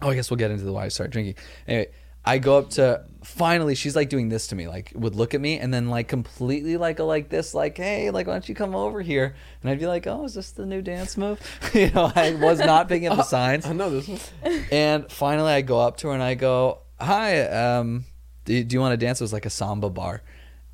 Oh, I guess we'll get into the why I started drinking. Anyway, I go up to finally she's like doing this to me, like would look at me and then like completely like go like this, like, hey, like why don't you come over here? And I'd be like, Oh, is this the new dance move? you know, I was not picking up the signs. I know this one. And finally, I go up to her and I go, "Hi, um, do, do you want to dance?" It was like a samba bar,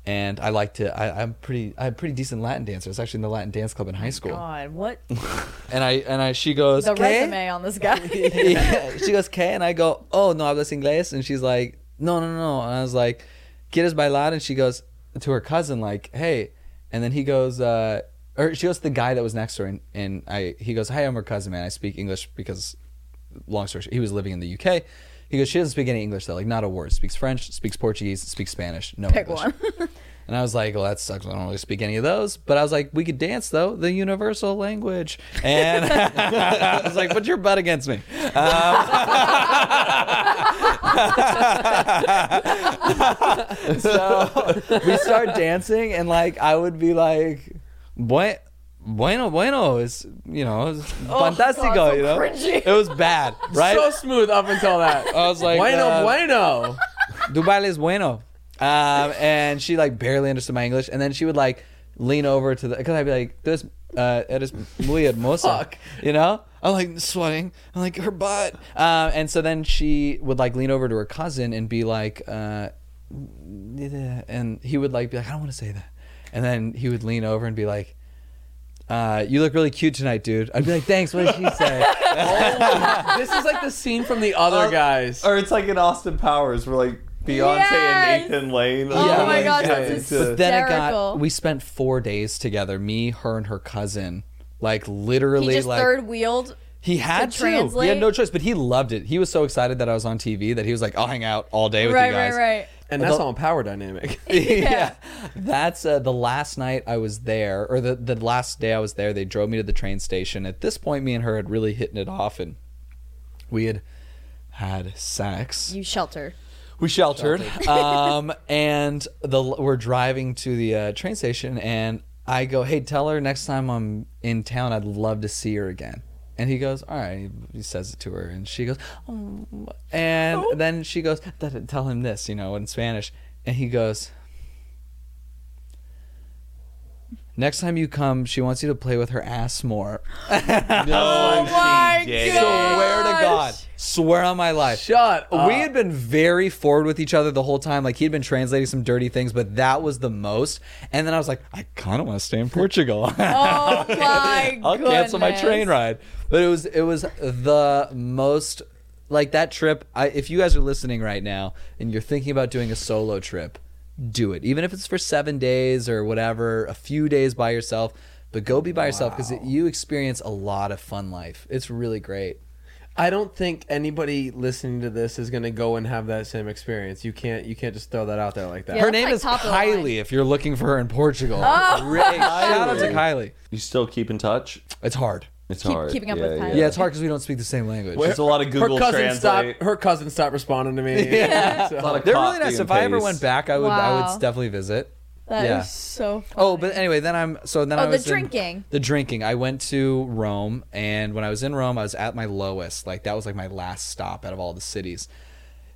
and I like to. I, I'm pretty. I'm a pretty decent Latin dancer. I was actually in the Latin dance club in high school. God, what And I and I she goes, the "¿Qué?" resume on this guy? yeah. She goes, "¿Qué?" And I go, "Oh, no hablas inglés." And she's like, "No, no, no." And I was like, "¿Quieres bailar?" And she goes to her cousin, like, "Hey," and then he goes, uh, or she goes to the guy that was next to her, and, and I he goes, "Hey, I'm her cousin, man. I speak English because." long story short, he was living in the UK. He goes, she doesn't speak any English though, like not a word. Speaks French, speaks Portuguese, speaks Spanish. No Pick English. one. and I was like, well, that sucks. I don't really speak any of those. But I was like, we could dance though, the universal language. And I was like, put your butt against me. Um, so we start dancing, and like I would be like, "Buen- bueno, bueno," is you know, it's fantastico, God, so you know. cringy. It was bad, right? So smooth up until that. I was like, bueno, uh, bueno. tu is bueno. Um, and she like barely understood my English, and then she would like lean over to the because I'd be like, "This uh, eres muy hermosa," Fuck. you know. I'm like sweating. I'm like her butt. Um, and so then she would like lean over to her cousin and be like, uh, and he would like be like, "I don't want to say that," and then he would lean over and be like. Uh, you look really cute tonight, dude. I'd be like, thanks. What did she say? this is like the scene from the other guys. or it's like in Austin Powers, where like Beyonce Yes! and Nathan Lane. Oh Yeah. my gosh, that's into- But then it got. We spent four days together. Me, her, and her cousin. Like literally, he just like third wheeled. he had to. He had no choice, but he loved it. He was so excited that I was on TV that he was like, "I'll hang out all day with Right, you guys." right, right. Right. And that's on Power Dynamic. yeah. That's uh, the last night I was there, or the, the last day I was there. They drove me to the train station. At this point, me and her had really hitting it off, and we had had sex. You shelter. We sheltered, um, and the we're driving to the uh, train station, and I go, "Hey, tell her next time I'm in town, I'd love to see her again." And he goes, "All right." He says it to her, and she goes, oh. and then she goes, "Tell him this," you know, in Spanish, and he goes. Next time you come, she wants you to play with her ass more. No, oh my she. God. Swear to God. Swear on my life. Shut up. We had been very forward with each other the whole time. Like he'd been translating some dirty things, but that was the most. And then I was like, I kind of want to stay in Portugal. Oh my I'll cancel my train ride. But it was it was the most like that trip. I, if you guys are listening right now and you're thinking about doing a solo trip, do it. Even if it's for seven days or whatever, a few days by yourself. But go be by yourself because you experience a lot of fun life. It's really great. I don't think anybody listening to this is going to go and have that same experience. You can't. You can't just throw that out there like that. Yeah. Her name like is top of the line. Kylie. If you're looking for her in Portugal, Oh. Really, shout out to Kylie. You still keep in touch? It's hard. It's Keep- hard. keeping up yeah, with yeah. Yeah, it's hard because we don't speak the same language. It's a lot of Google her cousin Translate. stopped. Her cousin stopped responding to me. Yeah. So- A lot of They're really nice. and If I ever went back, I would. I would definitely visit. That is Yeah. so oh, funny. Oh, but anyway, then I'm so then oh, I Oh, the was in- drinking. the drinking. I went to Rome, and when I was in Rome, I was at my lowest. Like that was like my last stop out of all the cities,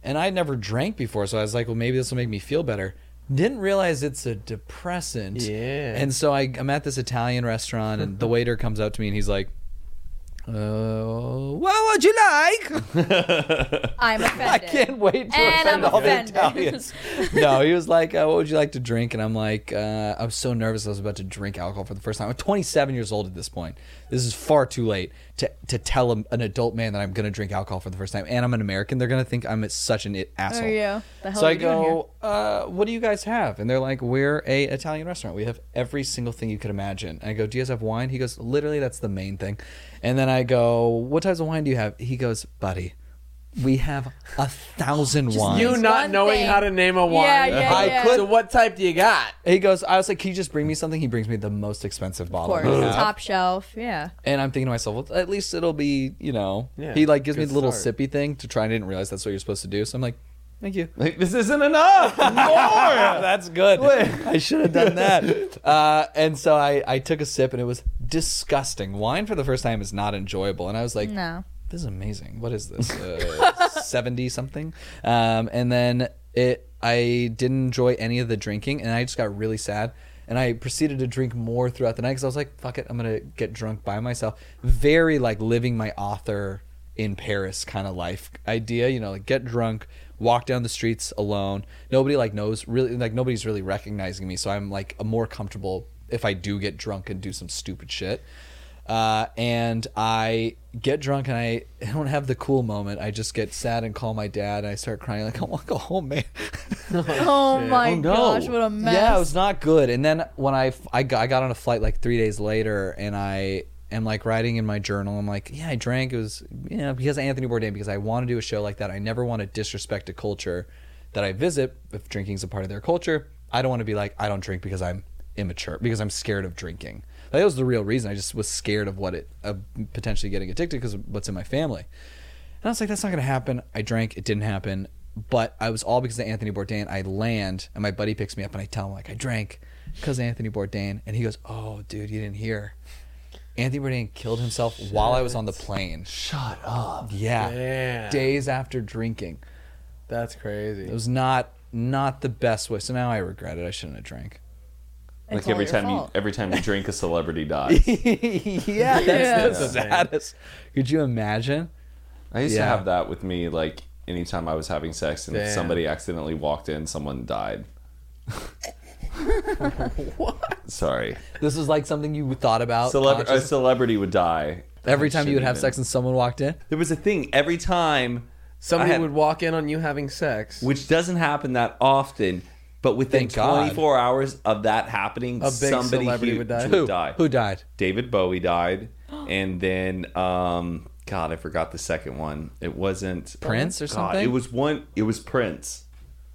and I never drank before, so I was like, well, maybe this will make me feel better. Didn't realize it's a depressant. Yeah. And so I, I'm at this Italian restaurant, and the waiter comes up to me and he's like, uh, "What would you like?" I'm offended. I can't wait to And offend I'm all the offended. Italians. no, he was like, uh, "What would you like to drink?" And I'm like, uh, I was so nervous. I was about to drink alcohol for the first time. I'm 27 years old at this point. This is far too late to to tell a, an adult man that I'm going to drink alcohol for the first time, and I'm an American. They're going to think I'm such an it- asshole. Oh, yeah. The hell so are I you doing go, uh, "What do you guys have?" And they're like, "We're a Italian restaurant. We have every single thing you could imagine." And I go, "Do you guys have wine?" He goes, "Literally, that's the main thing." And then I go, "What types of wine do you have?" He goes, "Buddy." We have a thousand wines. you not one knowing thing. how to name a wine. Yeah, yeah, I yeah. could- So what type do you got? He goes, I was like, can you just bring me something? He brings me the most expensive bottle Of bottle. course, we have. top shelf. Yeah. And I'm thinking to myself, well, at least it'll be, you know. Yeah, he like gives me good the little start. sippy thing to try. I didn't realize that's what you're supposed to do. So I'm like, thank you. Like, this isn't enough. More. that's good. I should have done that. Uh, and so I, I took a sip and it was disgusting. Wine for the first time is not enjoyable. And I was like, No. this is amazing. What is this? Uh, 70 something? Um, and then it, I didn't enjoy any of the drinking and I just got really sad. And I proceeded to drink more throughout the night because I was like, fuck it, I'm going to get drunk by myself. Very like living my author in Paris kind of life idea, you know, like get drunk, walk down the streets alone. Nobody like knows really, like nobody's really recognizing me. So I'm like a more comfortable if I do get drunk and do some stupid shit uh, and I get drunk and I don't have the cool moment. I just get sad and call my dad and I start crying like I want to go home, man. Oh my Oh, no. gosh, what a mess. yeah, it was not good. And then when I I got, I got on a flight like three days later and I am like writing in my journal. I'm like, yeah, I drank. It was you know because of Anthony Bourdain because I want to do a show like that. I never want to disrespect a culture that I visit if drinking's a part of their culture. I don't want to be like I don't drink because I'm immature because I'm scared of drinking. That was the real reason. I just was scared of what it of potentially getting addicted because of what's in my family. And I was like, that's not going to happen. I drank. It didn't happen. But I was all because of Anthony Bourdain. I land and my buddy picks me up and I tell him like I drank because Anthony Bourdain. And he goes, oh, dude, you didn't hear. Anthony Bourdain killed himself while I was on the plane. Shut up. Yeah. Damn. Days after drinking. That's crazy. It was not not the best way. So now I regret it. I shouldn't have drank. It's Like every all your time you every time you drink, a celebrity dies. yeah, that's Yeah. the saddest. Could you imagine? I used to have that with me, like anytime I was having sex and if Damn. somebody accidentally walked in, someone died. what? Sorry. This is like something you thought about. Celebra- a celebrity would die. Every time you would have even- sex and someone walked in. There was a thing every time, Somebody had- would walk in on you having sex. which doesn't happen that often, but within Thank God. 24 hours of that happening, A big somebody celebrity huge would die? Who? die. Who died? David Bowie died, and then um, God, I forgot the second one. It wasn't Prince or God, something? It was one. It was Prince.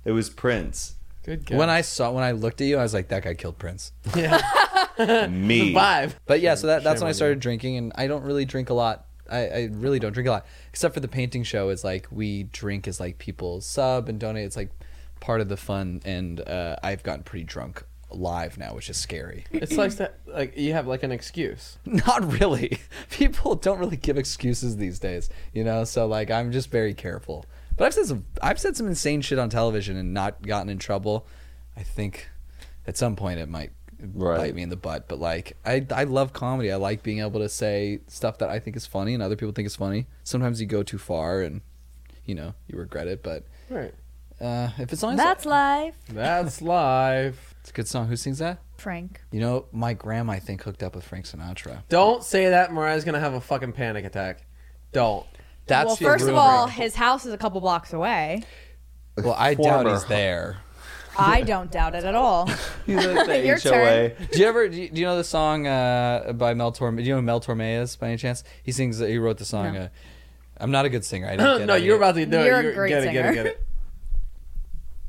It was Prince. Good guess. When I saw when I looked at you, I was like, that guy killed Prince. yeah, Me. five. But yeah, so that, that's when I started drinking, and I don't really drink a lot I, I really don't drink a lot, except for the painting show. Is like we drink as like people sub and donate. It's like part of the fun, and uh, I've gotten pretty drunk live now, which is scary. It's like that. Like you have like an excuse. Not really. People don't really give excuses these days, you know. So like, I'm just very careful. But I've said some, I've said some insane shit on television and not gotten in trouble. I think at some point it might Right. bite me in the butt. But like, I I love comedy. I like being able to say stuff that I think is funny and other people think is funny. Sometimes you go too far and you know you regret it. But Right. Uh, if it's on, That's life. That's live. it's a good song. Who sings that? Frank. You know, my grandma I think hooked up with Frank Sinatra. Don't say that. Mariah's gonna have a fucking panic attack. Don't. That's well, the first of rumor. all, his house is a couple blocks away. well, I doubt Former. he's there. I don't doubt it at all. He's at the Your HOA. Do you ever do you, do you know the song uh, by Mel Torme? Do you know who Mel Torme is by any chance? He sings. He wrote the song. No. Uh, I'm not a good singer. I didn't get no, it. you're about to do You're it. a great get it, get it, singer. get it.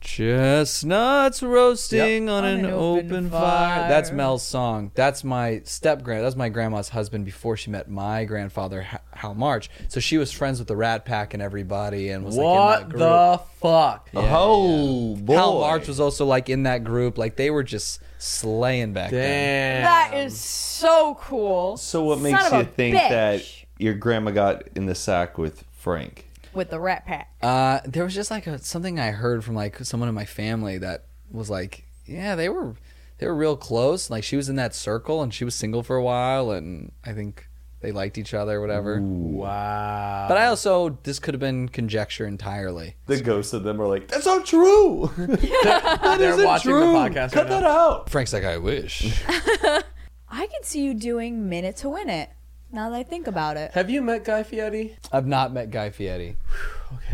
Chestnuts roasting on, an, open, fire. fire. That's Mel's song. That's my step grand. That's my grandma's husband before she met my grandfather Hal March. So she was friends with the Rat Pack and everybody, and was like in What that group. the fuck? Yeah, oh boy. Hal March was also like in that group. Like they were just slaying back then. That is so cool. So what Son makes you think bitch. that your grandma got in the sack with Frank? With the Rat Pack. Uh, there was just like a, something I heard from like someone in my family that was like, yeah, they were they were real close. Like she was in that circle and she was single for a while, and I think they liked each other, or whatever. Wow. But I also this could have been conjecture entirely. The ghosts of them are like, that's not true. They're isn't watching true. the podcast Cut right that now. out. Frank's like, I wish. I could see you doing Minute to Win It. Now that I think about it. Have you met Guy Fieri? I've not met Guy Fieri.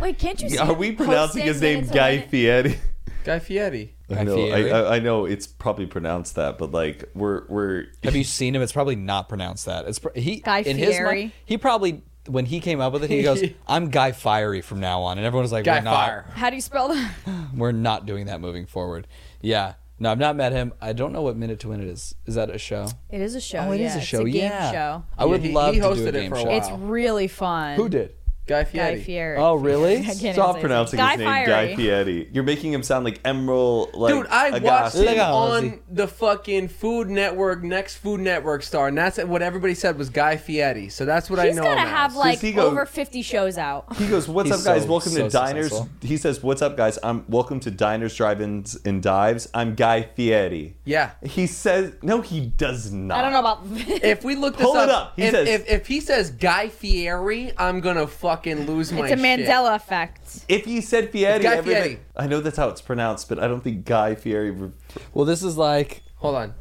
Wait, can't you see Are we pronouncing his name Guy Win Fieri? Guy Fieri. I know, I, I, I know it's probably pronounced that, but like we're we're Have you seen him? It's probably not pronounced that. It's pr- he Guy in his Fieri? mind. He probably when he came up with it, he goes, "I'm Guy Fiery from now on," and everyone was like, Guy "We're not." Fire. How do you spell that? We're not doing that moving forward. Yeah. No, I've not met him. I don't know what Minute to Win It is. Is that a show? It is a show. Oh, it is yeah. a show. It's a game yeah. show. I would Yeah, he- love he to do hosted a it game for a show. while. It's really fun. who did? Guy Fieri. Guy Fieri. Oh, really? I can't Stop say pronouncing Guy his name Fieri. Guy Fieri. You're making him sound like Emeril. Like Dude, I a watched him Legal, on the fucking Food Network, next Food Network star, and that's what everybody said was Guy Fieri. So that's what I know. He's know. gonna have as. like go- over 50 shows out. He goes, "What's He's up, guys? so- welcome so to Diners." successful. He says, "What's up, guys? I'm welcome to Diners, Drive-ins, and Dives. I'm Guy Fieri." yeah. He says, "No, he does not." I don't know about. If we look this Pull it up, up. He if, says- if, if he says Guy Fieri, I'm gonna fucking lose my it's a shit. Mandela effect. If you said Fieri, Guy everybody- Fieri. I know that's how it's pronounced, but I don't think Guy Fieri. re- Well, this is like. Hold on.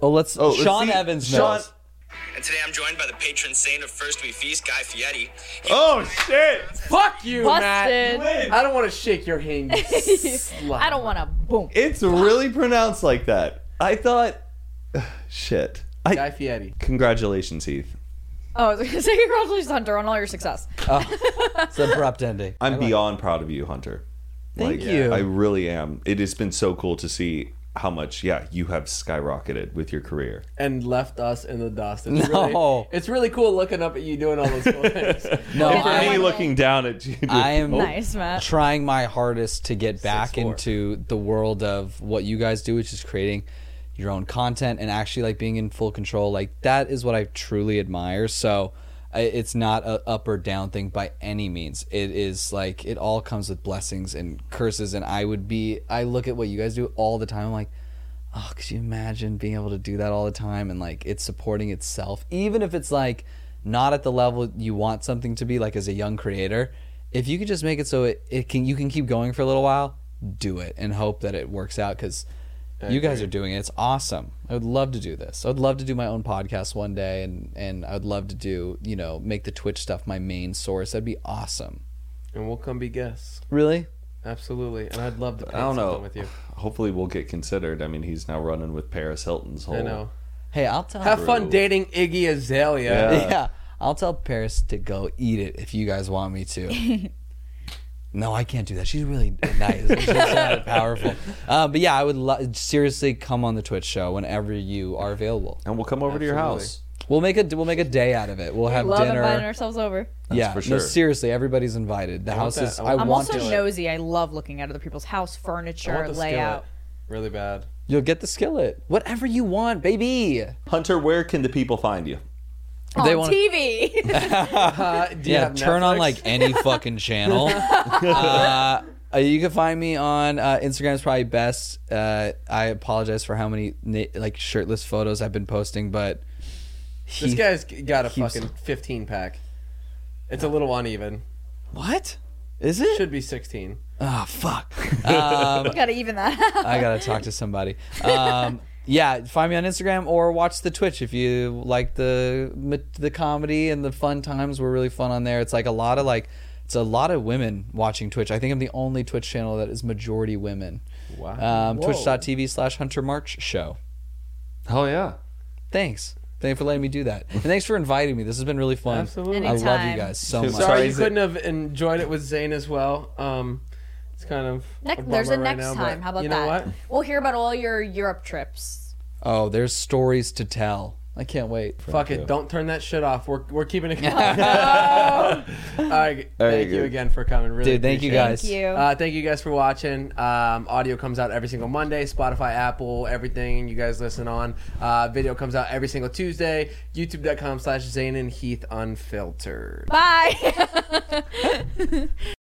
Oh, let's. Oh, let's Sean see. Evans Sean- knows. And today I'm joined by the patron saint of First We Feast, Guy Fieri. Oh shit! Fuck you, Busted. Matt. I don't want to shake your hand. you slut. I don't want to boom. It's really pronounced like that. I thought. Shit. I, Guy Fieri. Congratulations, Heath. Oh, I was gonna say congratulations, Hunter, on all your success. Oh, it's an abrupt ending. I'm beyond proud of you, Hunter. Thank Like, you. I really am. It has been so cool to see how much, yeah, you have skyrocketed with your career. And left us in the dust. It's No. really, it's really cool looking up at you doing all those cool things. No, Okay, For I- me, looking down at you. I am oh. Nice, Matt. trying my hardest to get back 6'4". into the world of what you guys do, which is creating your own content and actually like being in full control. Like that is what I truly admire. So it's not a up or down thing by any means. It is like it all comes with blessings and curses. And I would be, I look at what you guys do all the time. I'm like, oh, could you imagine being able to do that all the time and like it's supporting itself, even if it's like not at the level you want something to be, like as a young creator. If you could just make it so it, it can you can keep going for a little while, do it and hope that it works out because you guys are doing it. It's awesome. I would love to do this. I would love to do my own podcast one day and and I would love to do, you know, make the Twitch stuff my main source. That'd be awesome. and we'll come be guests. Really? Absolutely. And I'd love to paint I don't know. with you. Hopefully, we'll get considered. I mean, he's now running with Paris Hilton's whole. I know. Hey, I'll tell Have fun dating Iggy Azalea. Yeah. yeah, I'll tell Paris to go eat it if you guys want me to. no, I can't do that. She's really nice. She's uh, powerful. Um, but yeah, I would lo- seriously come on the Twitch show whenever you are available. And we'll come over to your house. We'll make a we'll make a day out of it. We'll have Love dinner. inviting ourselves over. yeah, for no, sure. seriously, everybody's invited. The house that. is. I I, want- I'm want also to. nosy. I love looking at other people's house I furniture, want the layout. skillet really bad. You'll get the skillet. Whatever you want, baby. Hunter, where can the people find you? On They wanna- TV. Uh, do yeah, have turn on like any fucking channel. uh, uh, you can find me on uh, Instagram. Is probably best. Uh, I apologize for how many na- like shirtless photos I've been posting, but This he- guy's got a keeps- fucking 15 pack. It's a little uneven. what is it? Should be 16. Oh fuck. Um, Gotta even that. out. I gotta talk to somebody. Um, yeah, find me on Instagram or watch the Twitch if you like the the comedy and the fun times. We're really fun on there. It's like a lot of like it's a lot of women watching Twitch. I think I'm the only Twitch channel that is majority women. Wow. Um, Twitch.tv slash Hunter March Show. Oh yeah. Thanks. Thank you for letting me do that. And thanks for inviting me. This has been really fun. Absolutely. I love you guys so Sorry, much. Sorry, you couldn't have enjoyed it with Zane as well. Um, it's kind of Next, a there's a bummer right next now, time. How about you know that? what? We'll hear about all your Europe trips. Oh, there's stories to tell. I can't wait. for Fuck it! too. Don't turn that shit off. We're, we're keeping it going. All right, Very thank you good. again for coming. Really, Dude, thank you appreciate it. guys. Thank you. Uh, thank you guys for watching. Um, audio comes out every single Monday. Spotify, Apple, everything you guys listen on. Uh, video comes out every single Tuesday. YouTube.com slash Zane and Heath Unfiltered. Bye.